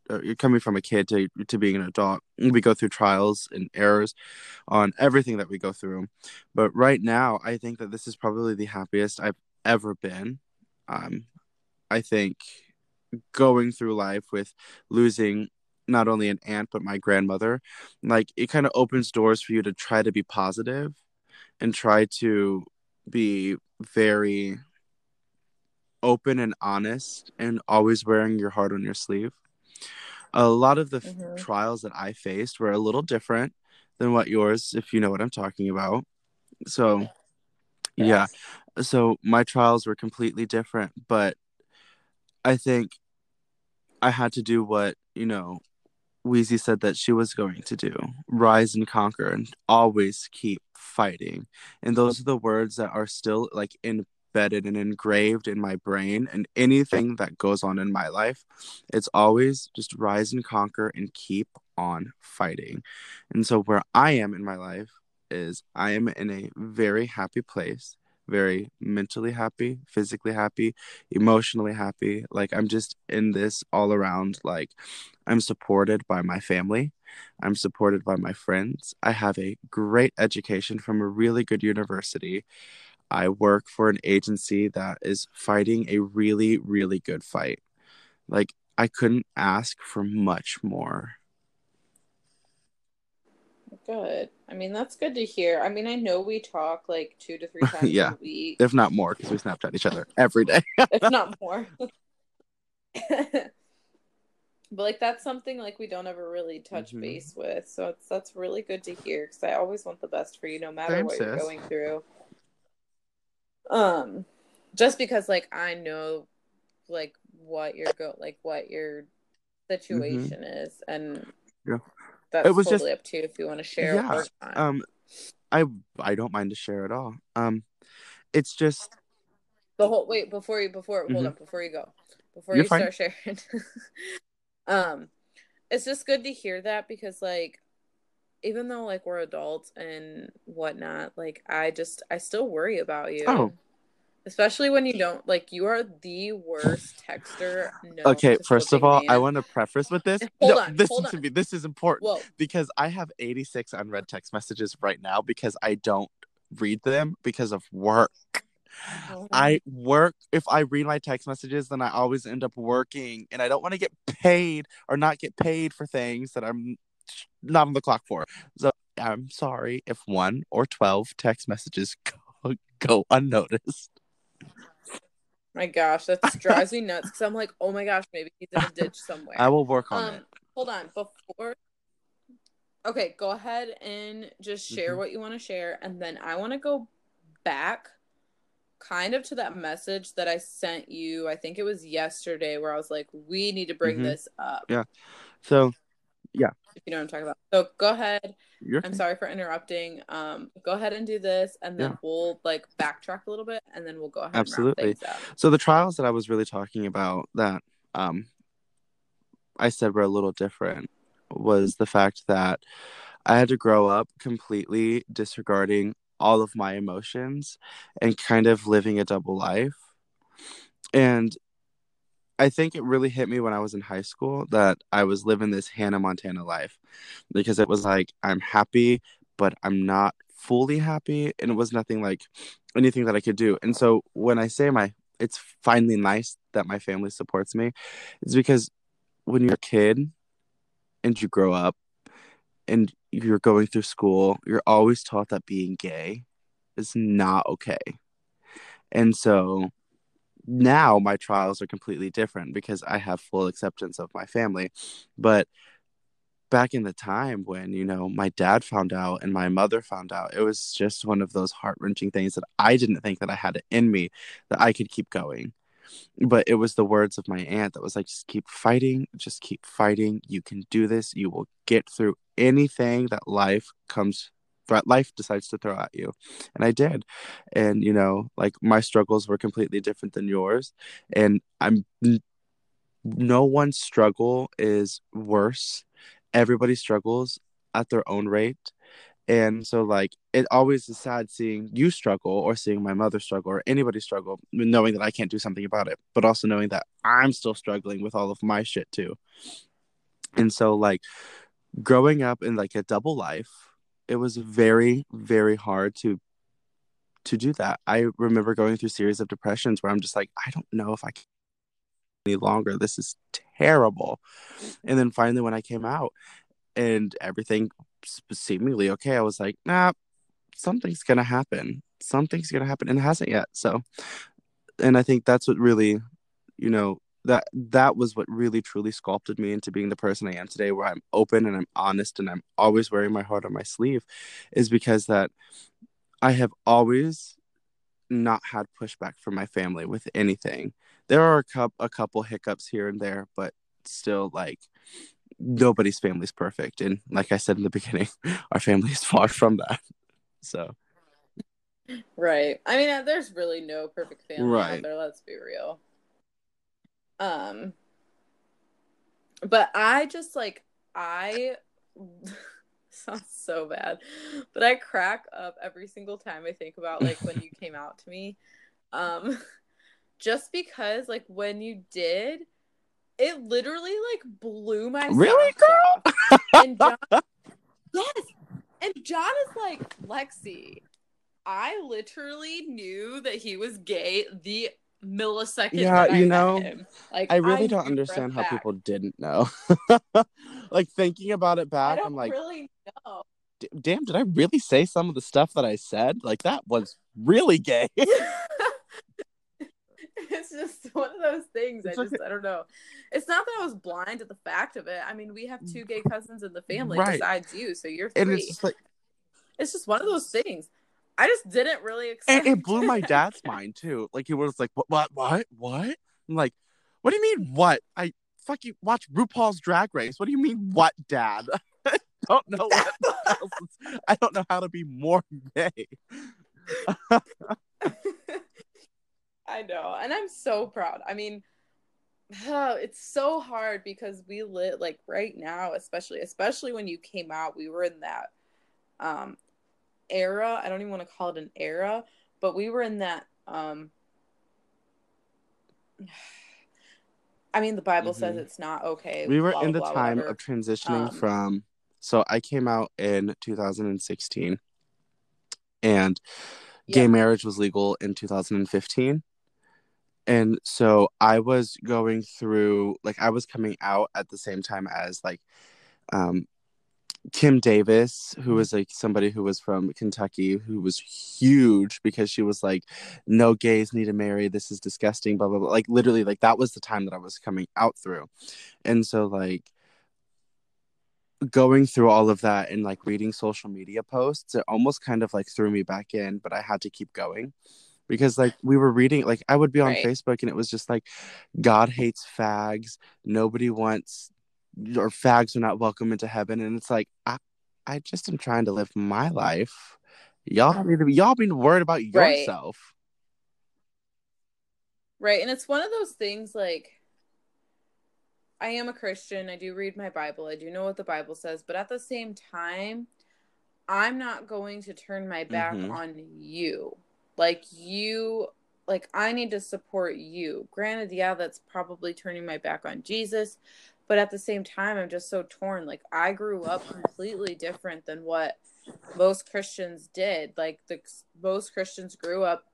uh, you're coming from a kid to to being an adult we go through trials and errors on everything that we go through but right now i think that this is probably the happiest i've ever been um i think going through life with losing not only an aunt but my grandmother like it kind of opens doors for you to try to be positive and try to be very open and honest and always wearing your heart on your sleeve a lot of the mm-hmm. f- trials that i faced were a little different than what yours if you know what i'm talking about so yes. yeah so my trials were completely different but i think i had to do what you know Wheezy said that she was going to do rise and conquer and always keep fighting. And those are the words that are still like embedded and engraved in my brain. And anything that goes on in my life, it's always just rise and conquer and keep on fighting. And so, where I am in my life is I am in a very happy place very mentally happy, physically happy, emotionally happy. Like I'm just in this all around like I'm supported by my family. I'm supported by my friends. I have a great education from a really good university. I work for an agency that is fighting a really really good fight. Like I couldn't ask for much more. Good. I mean, that's good to hear. I mean, I know we talk like two to three <laughs> times yeah, a week. If not more, because we Snapchat each other every day. <laughs> if not more. <laughs> but like that's something like we don't ever really touch mm-hmm. base with. So it's that's really good to hear because I always want the best for you no matter Same what sis. you're going through. Um just because like I know like what your go like what your mm-hmm. situation mm-hmm. is and yeah that's it was totally just, up to you if you want to share. Yeah, um, I I don't mind to share at all. Um, it's just the whole wait before you before mm-hmm. hold up before you go before You're you fine. start sharing. <laughs> um, it's just good to hear that because like even though like we're adults and whatnot, like I just I still worry about you. Oh. Especially when you don't like you are the worst texter. okay, first of all, man. I want to preface with this. <laughs> Hold no, on, listen to on. me. This is important Whoa. because I have 86 unread text messages right now because I don't read them because of work. Oh. I work if I read my text messages, then I always end up working, and I don't want to get paid or not get paid for things that I'm not on the clock for. So I'm sorry if one or 12 text messages <laughs> go, go unnoticed. My gosh, that drives me nuts because I'm like, oh my gosh, maybe he's in a ditch <laughs> somewhere. I will work on um, it. Hold on. Before. Okay, go ahead and just share mm-hmm. what you want to share. And then I want to go back kind of to that message that I sent you. I think it was yesterday where I was like, we need to bring mm-hmm. this up. Yeah. So yeah. If you know what I'm talking about. So go ahead. You're I'm sorry for interrupting. Um, go ahead and do this, and then yeah. we'll like backtrack a little bit, and then we'll go ahead. Absolutely. So the trials that I was really talking about that um, I said were a little different was the fact that I had to grow up completely disregarding all of my emotions and kind of living a double life. And I think it really hit me when I was in high school that I was living this Hannah Montana life because it was like I'm happy, but I'm not fully happy, and it was nothing like anything that I could do. And so when I say my, it's finally nice that my family supports me, it's because when you're a kid and you grow up and you're going through school, you're always taught that being gay is not okay. And so now my trials are completely different because I have full acceptance of my family. But back in the time when, you know, my dad found out and my mother found out, it was just one of those heart wrenching things that I didn't think that I had it in me that I could keep going. But it was the words of my aunt that was like, just keep fighting, just keep fighting. You can do this. You will get through anything that life comes that life decides to throw at you. And i did. And you know like my struggles were completely different than yours. And i'm no one's struggle is worse. Everybody struggles at their own rate and so like it always is sad seeing you struggle or seeing my mother struggle or anybody struggle knowing that i can't do something about it but also knowing that i'm still struggling with all of my shit too and so like growing up in like a double life it was very very hard to to do that. I remember going through series of depressions where I'm just like, I don't know if I can any longer. This is terrible. And then finally, when I came out and everything seemingly okay, I was like, nah, something's gonna happen. Something's gonna happen, and it hasn't yet. So, and I think that's what really, you know, that that was what really truly sculpted me into being the person I am today where I'm open and I'm honest and I'm always wearing my heart on my sleeve is because that I have always not had pushback from my family with anything. There are a couple a couple hiccups here and there, but still like nobody's family is perfect and like I said in the <laughs> beginning, our family is far from that. So Right. I mean, there's really no perfect family right. out there, let's be real. Um but I just like I <laughs> sounds so bad. But I crack up every single time I think about like when you <laughs> came out to me. Um just because like when you did it literally like blew my really girl and John, <laughs> yes and John is like Lexi I literally knew that he was gay the millisecond. Yeah, you know, like I really I don't understand how people didn't know. <laughs> like thinking about it back, I'm like, really know. Damn, did I really say some of the stuff that I said? Like that was really gay. <laughs> it's just <laughs> one of those things. I just, I don't know. It's not that I was blind to the fact of it. I mean, we have two gay cousins in the family right. besides you, so you're three. And it's just like, <laughs> it's just one of those things. I just didn't really expect. And it blew my <laughs> dad's mind too. Like he was like, "What? What? What? What?" I'm like, "What do you mean? What? I fuck you watch RuPaul's Drag Race. What do you mean? What, Dad? I don't know what else. I don't know how to be more gay." I know. And I'm so proud. I mean, <sighs> it's so hard because we lit like right now, especially especially when you came out, we were in that um era. I don't even want to call it an era, but we were in that um <sighs> I mean, the Bible mm-hmm. says it's not okay. We were blah, in the blah, time whatever. of transitioning um, from. So I came out in 2016, and yeah. gay marriage was legal in 2015. And so I was going through, like, I was coming out at the same time as, like, um, Kim Davis, who was like somebody who was from Kentucky, who was huge because she was like, "No gays need to marry. This is disgusting." Blah blah blah. Like literally, like that was the time that I was coming out through, and so like going through all of that and like reading social media posts, it almost kind of like threw me back in, but I had to keep going because like we were reading like I would be on right. Facebook and it was just like God hates fags. Nobody wants or fags are not welcome into heaven and it's like I I just am trying to live my life. Y'all need to be y'all being worried about yourself. Right. right. And it's one of those things like I am a Christian. I do read my Bible. I do know what the Bible says, but at the same time, I'm not going to turn my back mm-hmm. on you. Like you like I need to support you. Granted, yeah, that's probably turning my back on Jesus, but at the same time i'm just so torn. Like i grew up completely different than what most christians did. Like the most christians grew up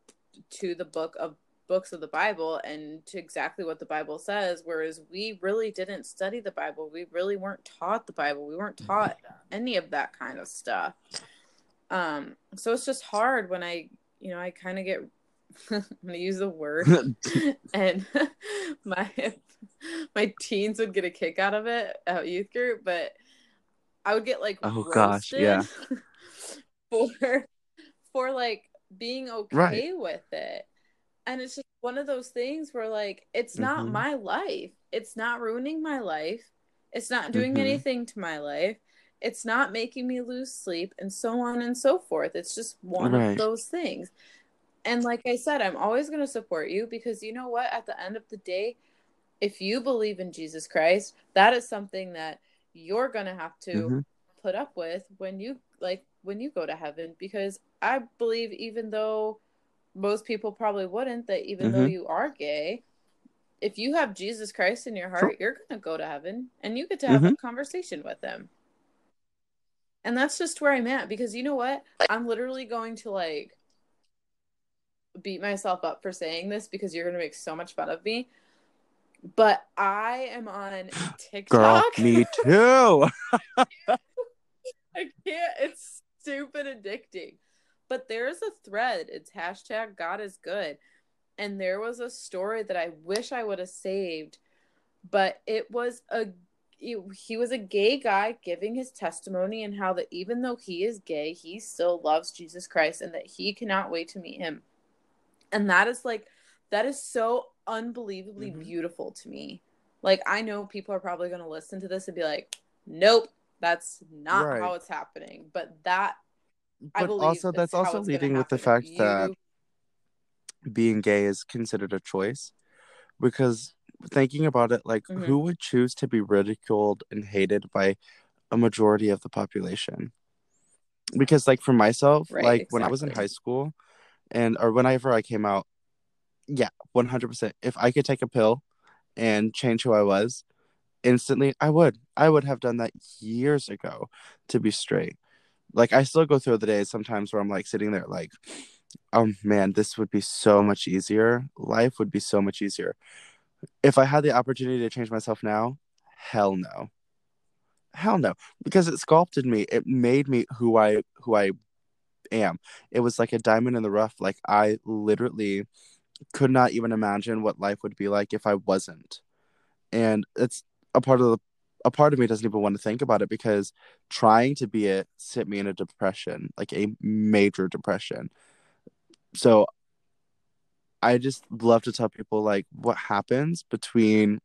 to the book of books of the bible and to exactly what the bible says whereas we really didn't study the bible. We really weren't taught the bible. We weren't taught any of that kind of stuff. Um so it's just hard when i you know i kind of get <laughs> i'm gonna use the word <laughs> <laughs> and my my teens would get a kick out of it at youth group, but I would get like oh gosh, yeah, for for like being okay right. with it. And it's just one of those things where like it's not mm-hmm. my life. It's not ruining my life. It's not doing mm-hmm. anything to my life. It's not making me lose sleep and so on and so forth. It's just one right. of those things. And like I said, I'm always going to support you because you know what? At the end of the day, if you believe in Jesus Christ, that is something that you're going to have to mm-hmm. put up with when you like when you go to heaven because I believe even though most people probably wouldn't that even mm-hmm. though you are gay, if you have Jesus Christ in your heart, sure. you're going to go to heaven and you get to have mm-hmm. a conversation with him. And that's just where I'm at because you know what? I'm literally going to like beat myself up for saying this because you're going to make so much fun of me but I am on <gasps> TikTok. Girl, <laughs> me too. I can't. It's stupid addicting. But there's a thread. It's hashtag God is good. And there was a story that I wish I would have saved, but it was a he was a gay guy giving his testimony and how that even though he is gay, he still loves Jesus Christ and that he cannot wait to meet him. And that is like that is so unbelievably mm-hmm. beautiful to me. Like I know people are probably going to listen to this and be like, "Nope, that's not right. how it's happening." But that but I believe also that's also leading with the fact you... that being gay is considered a choice because thinking about it like mm-hmm. who would choose to be ridiculed and hated by a majority of the population because like for myself right, like exactly. when i was in high school and or whenever i came out yeah, 100%. If I could take a pill and change who I was instantly, I would. I would have done that years ago to be straight. Like, I still go through the days sometimes where I'm like sitting there, like, oh man, this would be so much easier. Life would be so much easier. If I had the opportunity to change myself now, hell no. Hell no. Because it sculpted me. It made me who I who I am. It was like a diamond in the rough. Like I literally could not even imagine what life would be like if I wasn't. And it's a part of the a part of me doesn't even want to think about it because trying to be it hit me in a depression, like a major depression. So I just love to tell people like what happens between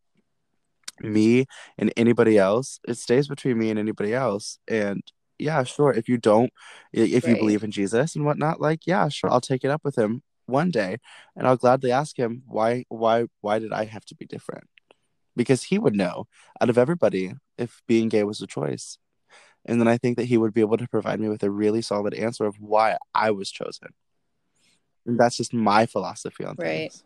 me and anybody else, it stays between me and anybody else. And yeah, sure. If you don't, if you believe in Jesus and whatnot, like, yeah, sure, I'll take it up with him one day, and I'll gladly ask him why why why did I have to be different? Because he would know out of everybody if being gay was a choice. And then I think that he would be able to provide me with a really solid answer of why I was chosen. And that's just my philosophy on right. things.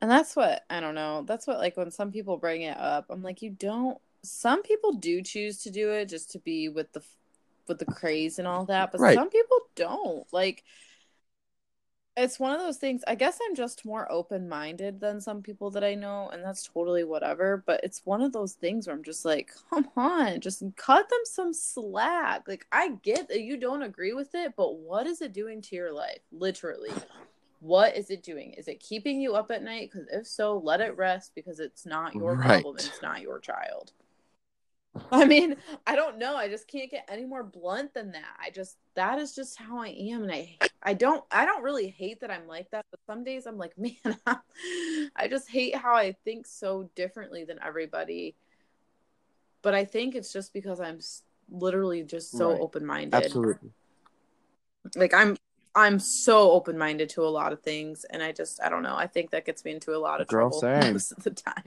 And that's what I don't know. That's what like when some people bring it up, I'm like, you don't. Some people do choose to do it just to be with the with the craze and all that, but right. some people don't. Like, it's one of those things. I guess I'm just more open minded than some people that I know, and that's totally whatever. But it's one of those things where I'm just like, come on, just cut them some slack. Like, I get that you don't agree with it, but what is it doing to your life? Literally what is it doing? Is it keeping you up at night? Because if so, let it rest because it's not your right. problem it's not your child. <laughs> I mean, I don't know. I just can't get any more blunt than that. I just that is just how I am, and I I don't I don't really hate that I'm like that. But some days I'm like, <laughs> man, I just hate how I think so differently than everybody. But I think it's just because I'm literally just so right. open minded. Absolutely. Like I'm I'm so open minded to a lot of things, and I just I don't know. I think that gets me into a lot of Girl, trouble <laughs> same. most of the time.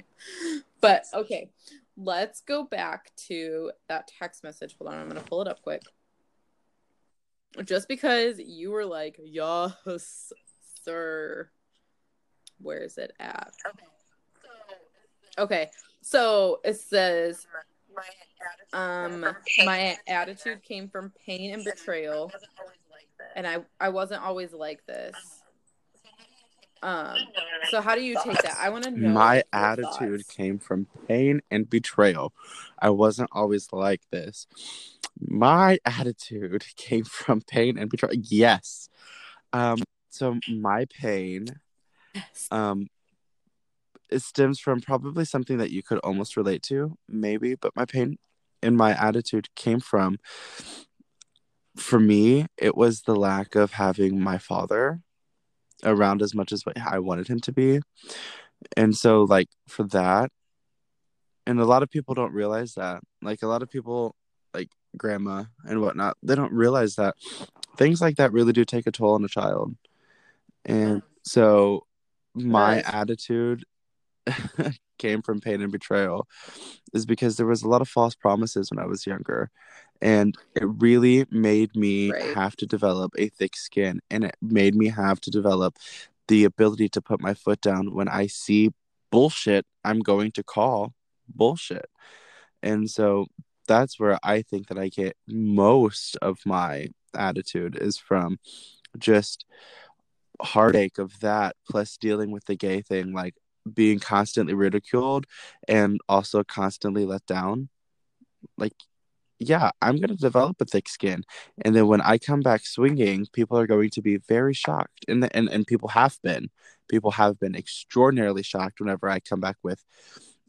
But okay, let's go back to that text message. Hold on, I'm gonna pull it up quick. Just because you were like, "Yes, sir," where is it at? Okay, so it says um my attitude came from pain and betrayal and I I wasn't always like this. Um, so how do you take that? I want to know. My attitude thoughts. came from pain and betrayal. I wasn't always like this. My <laughs> attitude came from pain and betrayal. Yes. Um, so my pain, um, it stems from probably something that you could almost relate to, maybe, but my pain and my attitude came from for me, it was the lack of having my father around as much as what I wanted him to be. And so, like, for that, and a lot of people don't realize that. Like, a lot of people, like grandma and whatnot, they don't realize that things like that really do take a toll on a child. And so, my attitude <laughs> came from pain and betrayal is because there was a lot of false promises when I was younger and it really made me right. have to develop a thick skin and it made me have to develop the ability to put my foot down when i see bullshit i'm going to call bullshit and so that's where i think that i get most of my attitude is from just heartache of that plus dealing with the gay thing like being constantly ridiculed and also constantly let down like yeah, I'm going to develop a thick skin. And then when I come back swinging, people are going to be very shocked. And, the, and, and people have been. People have been extraordinarily shocked whenever I come back with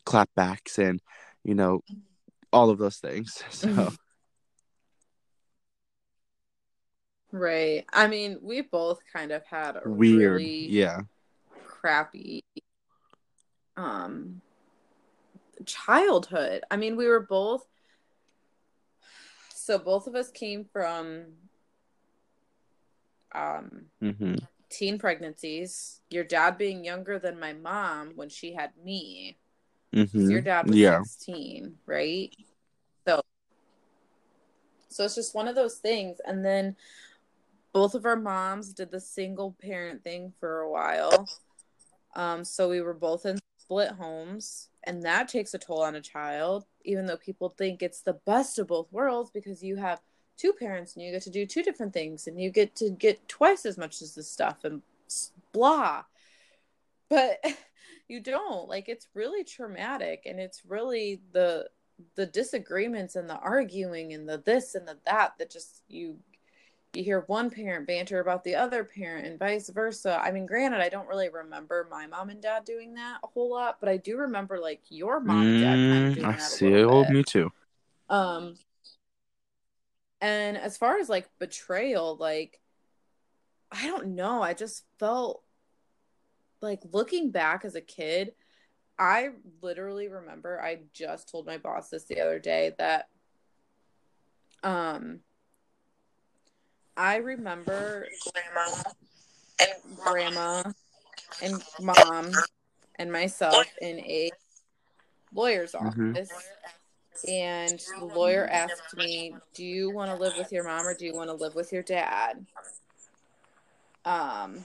clapbacks and, you know, all of those things. <laughs> So. Mm-hmm. Right. I mean, we both kind of had a weird, really yeah, crappy um childhood. I mean, we were both so both of us came from um mm-hmm. teen pregnancies. Your dad being younger than my mom when she had me. Mm-hmm. Your dad was yeah. 16, right? So so it's just one of those things. And then both of our moms did the single parent thing for a while. Um, so we were both in split homes and that takes a toll on a child even though people think it's the best of both worlds because you have two parents and you get to do two different things and you get to get twice as much as this stuff and blah. But <laughs> you don't. Like it's really traumatic and it's really the the disagreements and the arguing and the this and the that that just you you hear one parent banter about the other parent and vice versa. I mean, granted, I don't really remember my mom and dad doing that a whole lot, but I do remember like your mom and dad kind of mm, doing I that. I see. Oh, me too. Um, and as far as like betrayal, like I don't know. I just felt like looking back as a kid, I literally remember I just told my boss this the other day that um I remember grandma and grandma and mom and myself in a lawyer's mm-hmm. office. Mm-hmm. And the lawyer asked me, Do you want to live with your mom or do you want to live with your dad? Um,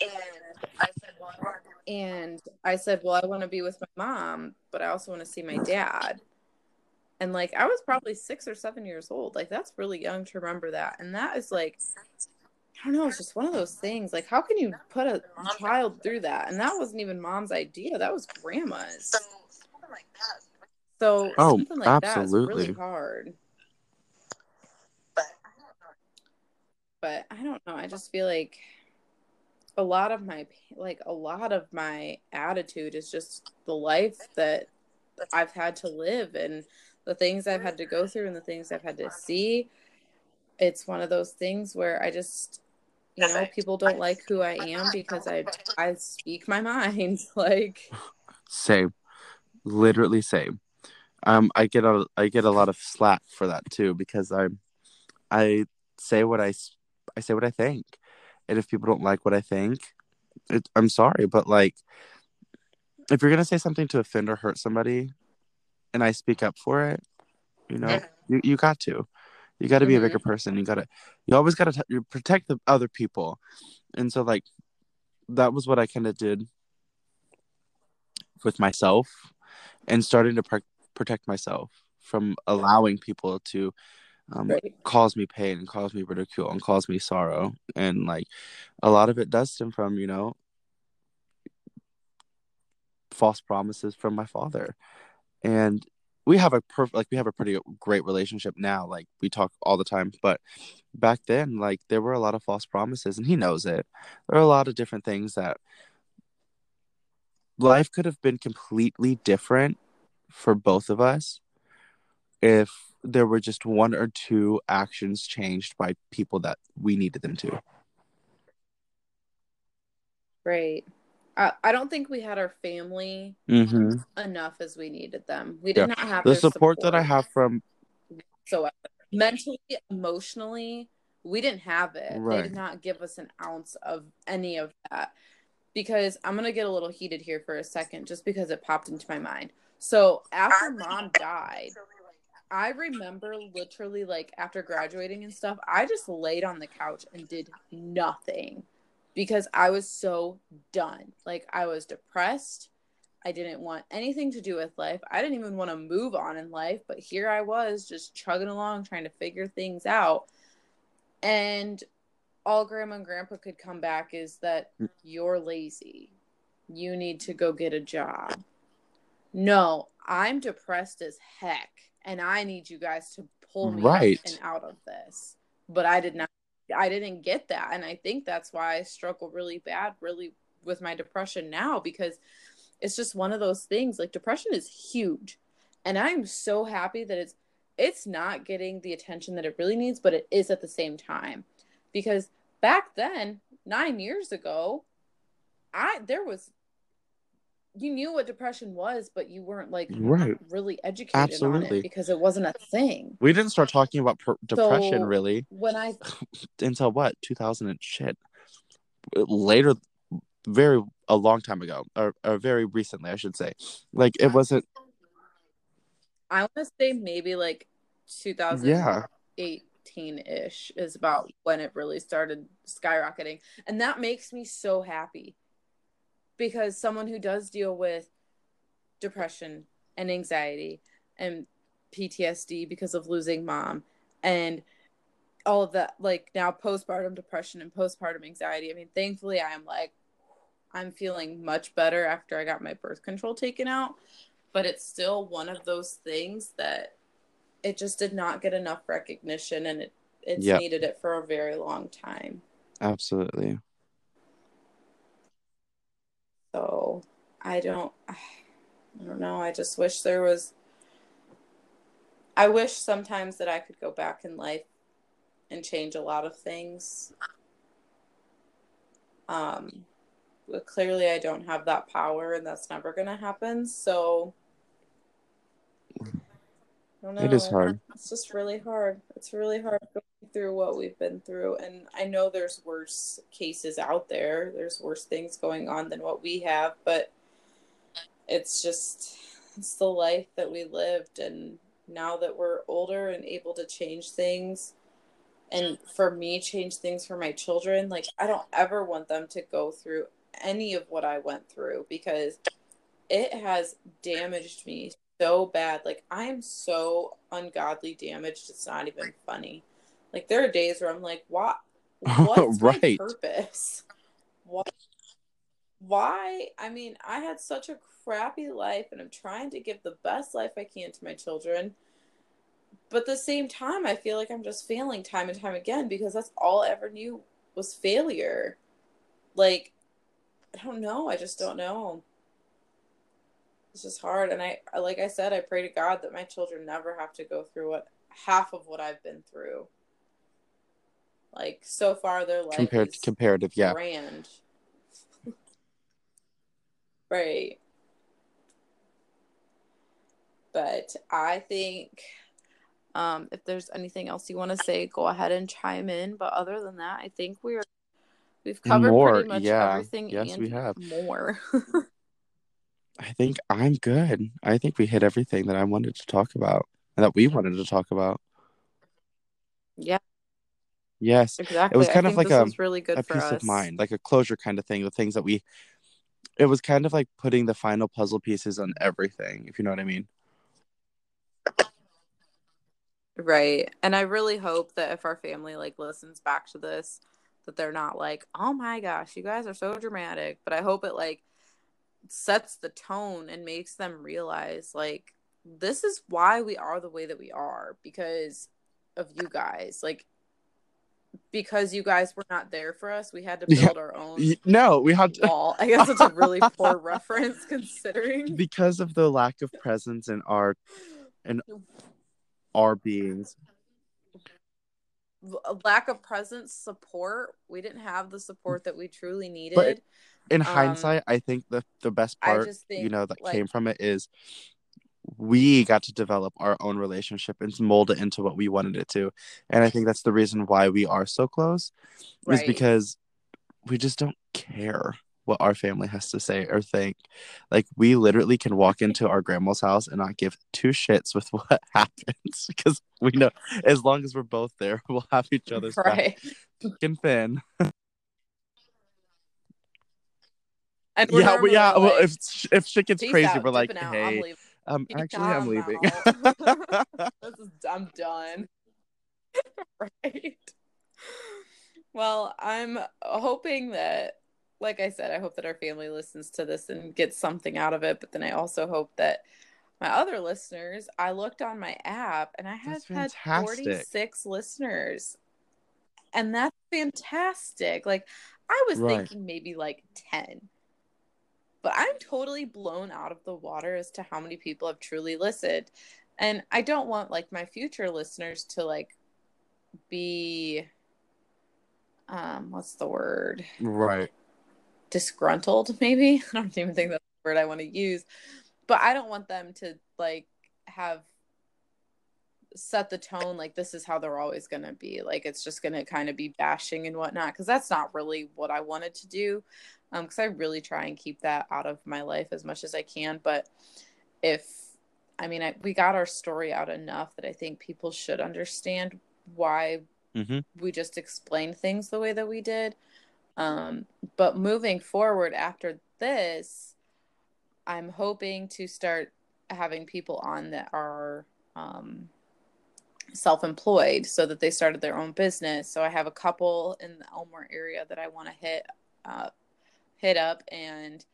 and I said, Well, and I said, Well, I want to be with my mom, but I also want to see my dad. And like, I was probably six or seven years old. Like, that's really young to remember that. And that is like, I don't know, it's just one of those things. Like, how can you put a child through that? And that wasn't even mom's idea, that was grandma's. So, oh, something like absolutely. that is really hard. But I don't know. I just feel like a lot of my like a lot of my attitude is just the life that I've had to live and the things I've had to go through and the things I've had to see. It's one of those things where I just you know people don't like who I am because I I speak my mind <laughs> like. Same. Literally same. Um I get a I get a lot of slack for that too because I'm I say what I I say what I think. And if people don't like what I think, it, I'm sorry, but like, if you're gonna say something to offend or hurt somebody, and I speak up for it, you know, you, you got to, you got to mm-hmm. be a bigger mm-hmm. person. You got to, you always got to protect the other people, and so like, that was what I kind of did with myself, and starting to pr- protect myself from allowing people to um, right. cause me pain and cause me ridicule and cause me sorrow and like a lot of it does stem from you know false promises from my father and we have a perfect like we have a pretty great relationship now like we talk all the time but back then like there were a lot of false promises and he knows it there are a lot of different things that life could have been completely different for both of us if there were just one or two actions changed by people that we needed them to. Right. I, I don't think we had our family mm-hmm. enough as we needed them. We did yeah. not have the support, support, that I have from. So mentally, emotionally, we didn't have it. Right. They did not give us an ounce of any of that. Because I'm gonna get a little heated here for a second, just because it popped into my mind. So after mom died, I remember literally like after graduating and stuff, I just laid on the couch and did nothing because I was so done. Like I was depressed. I didn't want anything to do with life. I didn't even want to move on in life, but here I was just chugging along trying to figure things out. And all grandma and grandpa could come back is that mm. you're lazy. You need to go get a job. No, I'm depressed as heck and I need you guys to pull me right. out of this. But I did not I didn't get that. And I think that's why I struggle really bad, really with my depression now, because it's just one of those things. Like depression is huge. And I'm so happy that it's it's not getting the attention that it really needs, but it is at the same time. Because back then, nine years ago, I there was you knew what depression was, but you weren't like right. really educated Absolutely. on it because it wasn't a thing. We didn't start talking about per- depression so, really when I <laughs> until what 2000 and shit later, very a long time ago or, or very recently, I should say. Like it wasn't. I want to say maybe like two thousand yeah 2018 ish is about when it really started skyrocketing, and that makes me so happy because someone who does deal with depression and anxiety and PTSD because of losing mom and all of that like now postpartum depression and postpartum anxiety i mean thankfully i am like i'm feeling much better after i got my birth control taken out but it's still one of those things that it just did not get enough recognition and it it's yep. needed it for a very long time absolutely so I don't I don't know. I just wish there was I wish sometimes that I could go back in life and change a lot of things. Um but clearly I don't have that power and that's never going to happen. So it is hard. It's just really hard. It's really hard through what we've been through and I know there's worse cases out there. There's worse things going on than what we have, but it's just it's the life that we lived and now that we're older and able to change things and for me change things for my children like i don't ever want them to go through any of what i went through because it has damaged me so bad like i am so ungodly damaged it's not even funny like there are days where i'm like what <laughs> what's right. my purpose what why i mean i had such a crappy life and I'm trying to give the best life I can to my children. But at the same time, I feel like I'm just failing time and time again because that's all I ever knew was failure. Like, I don't know. I just don't know. It's just hard. And I, like I said, I pray to God that my children never have to go through what half of what I've been through. Like, so far, their life compared comparative, yeah. Grand. <laughs> right. But I think um, if there's anything else you want to say, go ahead and chime in. But other than that, I think we're we've covered more, pretty much yeah. everything. Yes, we have more. <laughs> I think I'm good. I think we hit everything that I wanted to talk about and that we wanted to talk about. Yeah. Yes. Exactly. It was kind I of like a, really good a peace us. of mind, like a closure kind of thing. The things that we, it was kind of like putting the final puzzle pieces on everything, if you know what I mean. Right. And I really hope that if our family like listens back to this, that they're not like, oh my gosh, you guys are so dramatic. But I hope it like sets the tone and makes them realize like this is why we are the way that we are because of you guys. Like because you guys were not there for us, we had to build yeah. our own. No, we had to. Wall. I guess it's a really <laughs> poor reference <laughs> considering because of the lack of presence in our in our beings lack of presence support we didn't have the support that we truly needed but in um, hindsight i think the the best part think, you know that like, came from it is we got to develop our own relationship and mold it into what we wanted it to and i think that's the reason why we are so close right. is because we just don't care what our family has to say or think. Like we literally can walk into our grandma's house and not give two shits with <laughs> what happens because we know as long as we're both there, <laughs> we'll have each other's right. back. Fucking Finn. And yeah, but yeah. Like, well, if if shit gets crazy, out, we're like, hey, um, actually, I'm leaving. <laughs> <laughs> is, I'm done. <laughs> right. Well, I'm hoping that like I said, I hope that our family listens to this and gets something out of it. But then I also hope that my other listeners, I looked on my app and I have had 46 listeners. And that's fantastic. Like I was right. thinking maybe like 10. But I'm totally blown out of the water as to how many people have truly listened. And I don't want like my future listeners to like be um what's the word? Right disgruntled maybe <laughs> i don't even think that's the word i want to use but i don't want them to like have set the tone like this is how they're always going to be like it's just going to kind of be bashing and whatnot because that's not really what i wanted to do because um, i really try and keep that out of my life as much as i can but if i mean I, we got our story out enough that i think people should understand why mm-hmm. we just explained things the way that we did um, but moving forward after this, I'm hoping to start having people on that are um, self-employed so that they started their own business. So I have a couple in the Elmore area that I want to hit uh, hit up and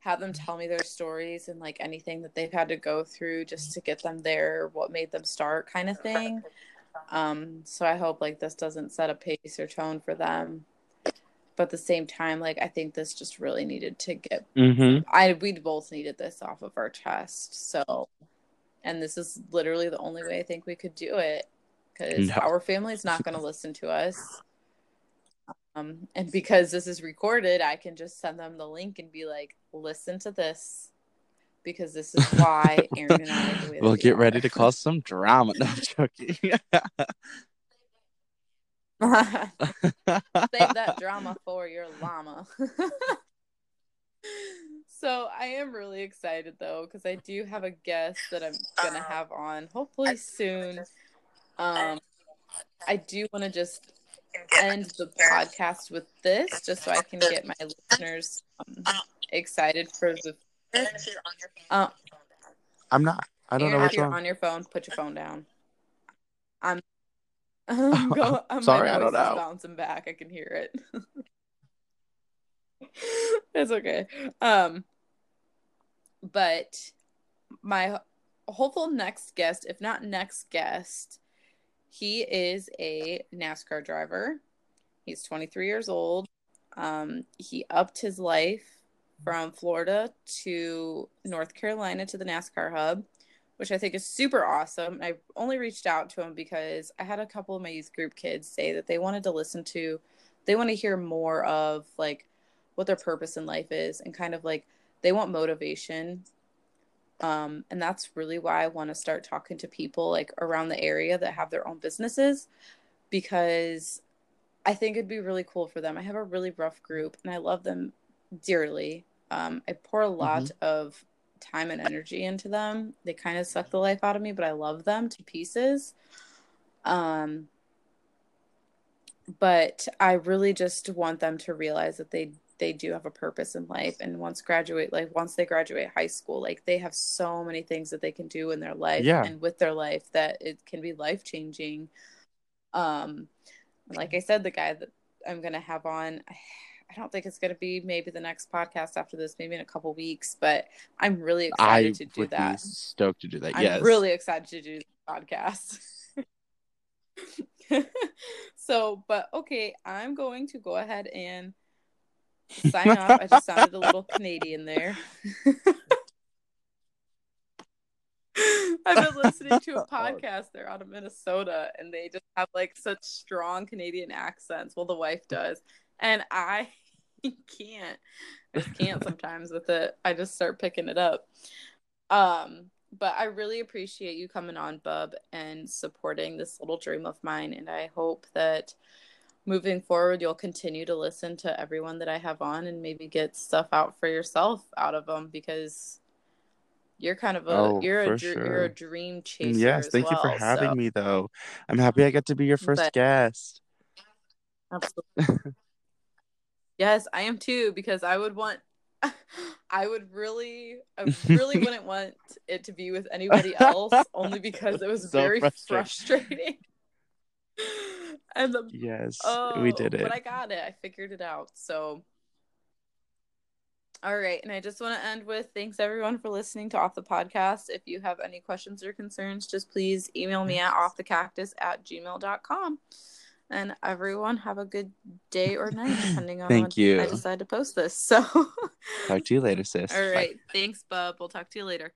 have them tell me their stories and like anything that they've had to go through just to get them there, what made them start kind of thing. Um, so I hope like this doesn't set a pace or tone for them but at the same time like i think this just really needed to get mm-hmm. i we both needed this off of our chest so and this is literally the only way i think we could do it because no. our is not going to listen to us um, and because this is recorded i can just send them the link and be like listen to this because this is why <laughs> aaron and i we'll get ready to cause some drama no I'm <laughs> joking <laughs> Save that drama for your llama. So I am really excited though because I do have a guest that I'm gonna have on hopefully soon. Um, I do want to just end the podcast with this just so I can get my listeners um, excited for the. Uh, I'm not. I don't know what's you're wrong. on your phone, put your phone down. I'm. <laughs> <laughs> I'm, going, I'm sorry, I don't know. Bouncing back, I can hear it. <laughs> it's okay. Um, but my hopeful next guest, if not next guest, he is a NASCAR driver. He's 23 years old. Um, he upped his life from Florida to North Carolina to the NASCAR hub, which I think is super awesome. I only reached out to him because I had a couple of my youth group kids say that they wanted to listen to, they want to hear more of like what their purpose in life is and kind of like they want motivation. Um, and that's really why I want to start talking to people like around the area that have their own businesses because I think it'd be really cool for them. I have a really rough group and I love them dearly. Um, I pour a lot mm-hmm. of time and energy into them. They kind of suck the life out of me, but I love them to pieces. Um, but I really just want them to realize that they they do have a purpose in life and once graduate like once they graduate high school like they have so many things that they can do in their life yeah. and with their life that it can be life changing um like i said the guy that i'm going to have on I don't think it's going to be maybe the next podcast after this, maybe in a couple weeks, but I'm really excited I to do that. stoked to do that. I'm yes. really excited to do the podcast. <laughs> so, but okay, I'm going to go ahead and sign off. I just sounded a little Canadian there. I've been listening to a <laughs> podcast. They're out of Minnesota, and they just have like such strong Canadian accents. Well, the wife does, and I <laughs> can't. I just can't <laughs> sometimes with it. I just start picking it up. Um, but I really appreciate you coming on, Bub, and supporting this little dream of mine. And I hope that moving forward, you'll continue to listen to everyone that I have on and maybe get stuff out for yourself out of them because you're kind of a oh, you're a sure. you're a dream mm, chaser. Yes, thank well, you for having so. me though. I'm happy I got to be your first but, guest. Absolutely. <laughs> yes, I am too because I would want <laughs> I would really I really <laughs> wouldn't want it to be with anybody else only because it was so very frustrating. frustrating. <laughs> and the yes, oh, we did it. But I got it. I figured it out. So, all right. And I just want to end with thanks everyone for listening to Off the Cactus. If you have any questions or concerns, just please email me at offthecactus at gmail.com. And everyone have a good day or night, <laughs> depending on Thank you. I decide to post this. So talk to you later, <laughs> sis. All right. Bye. Thanks, Bub. We'll talk to you later.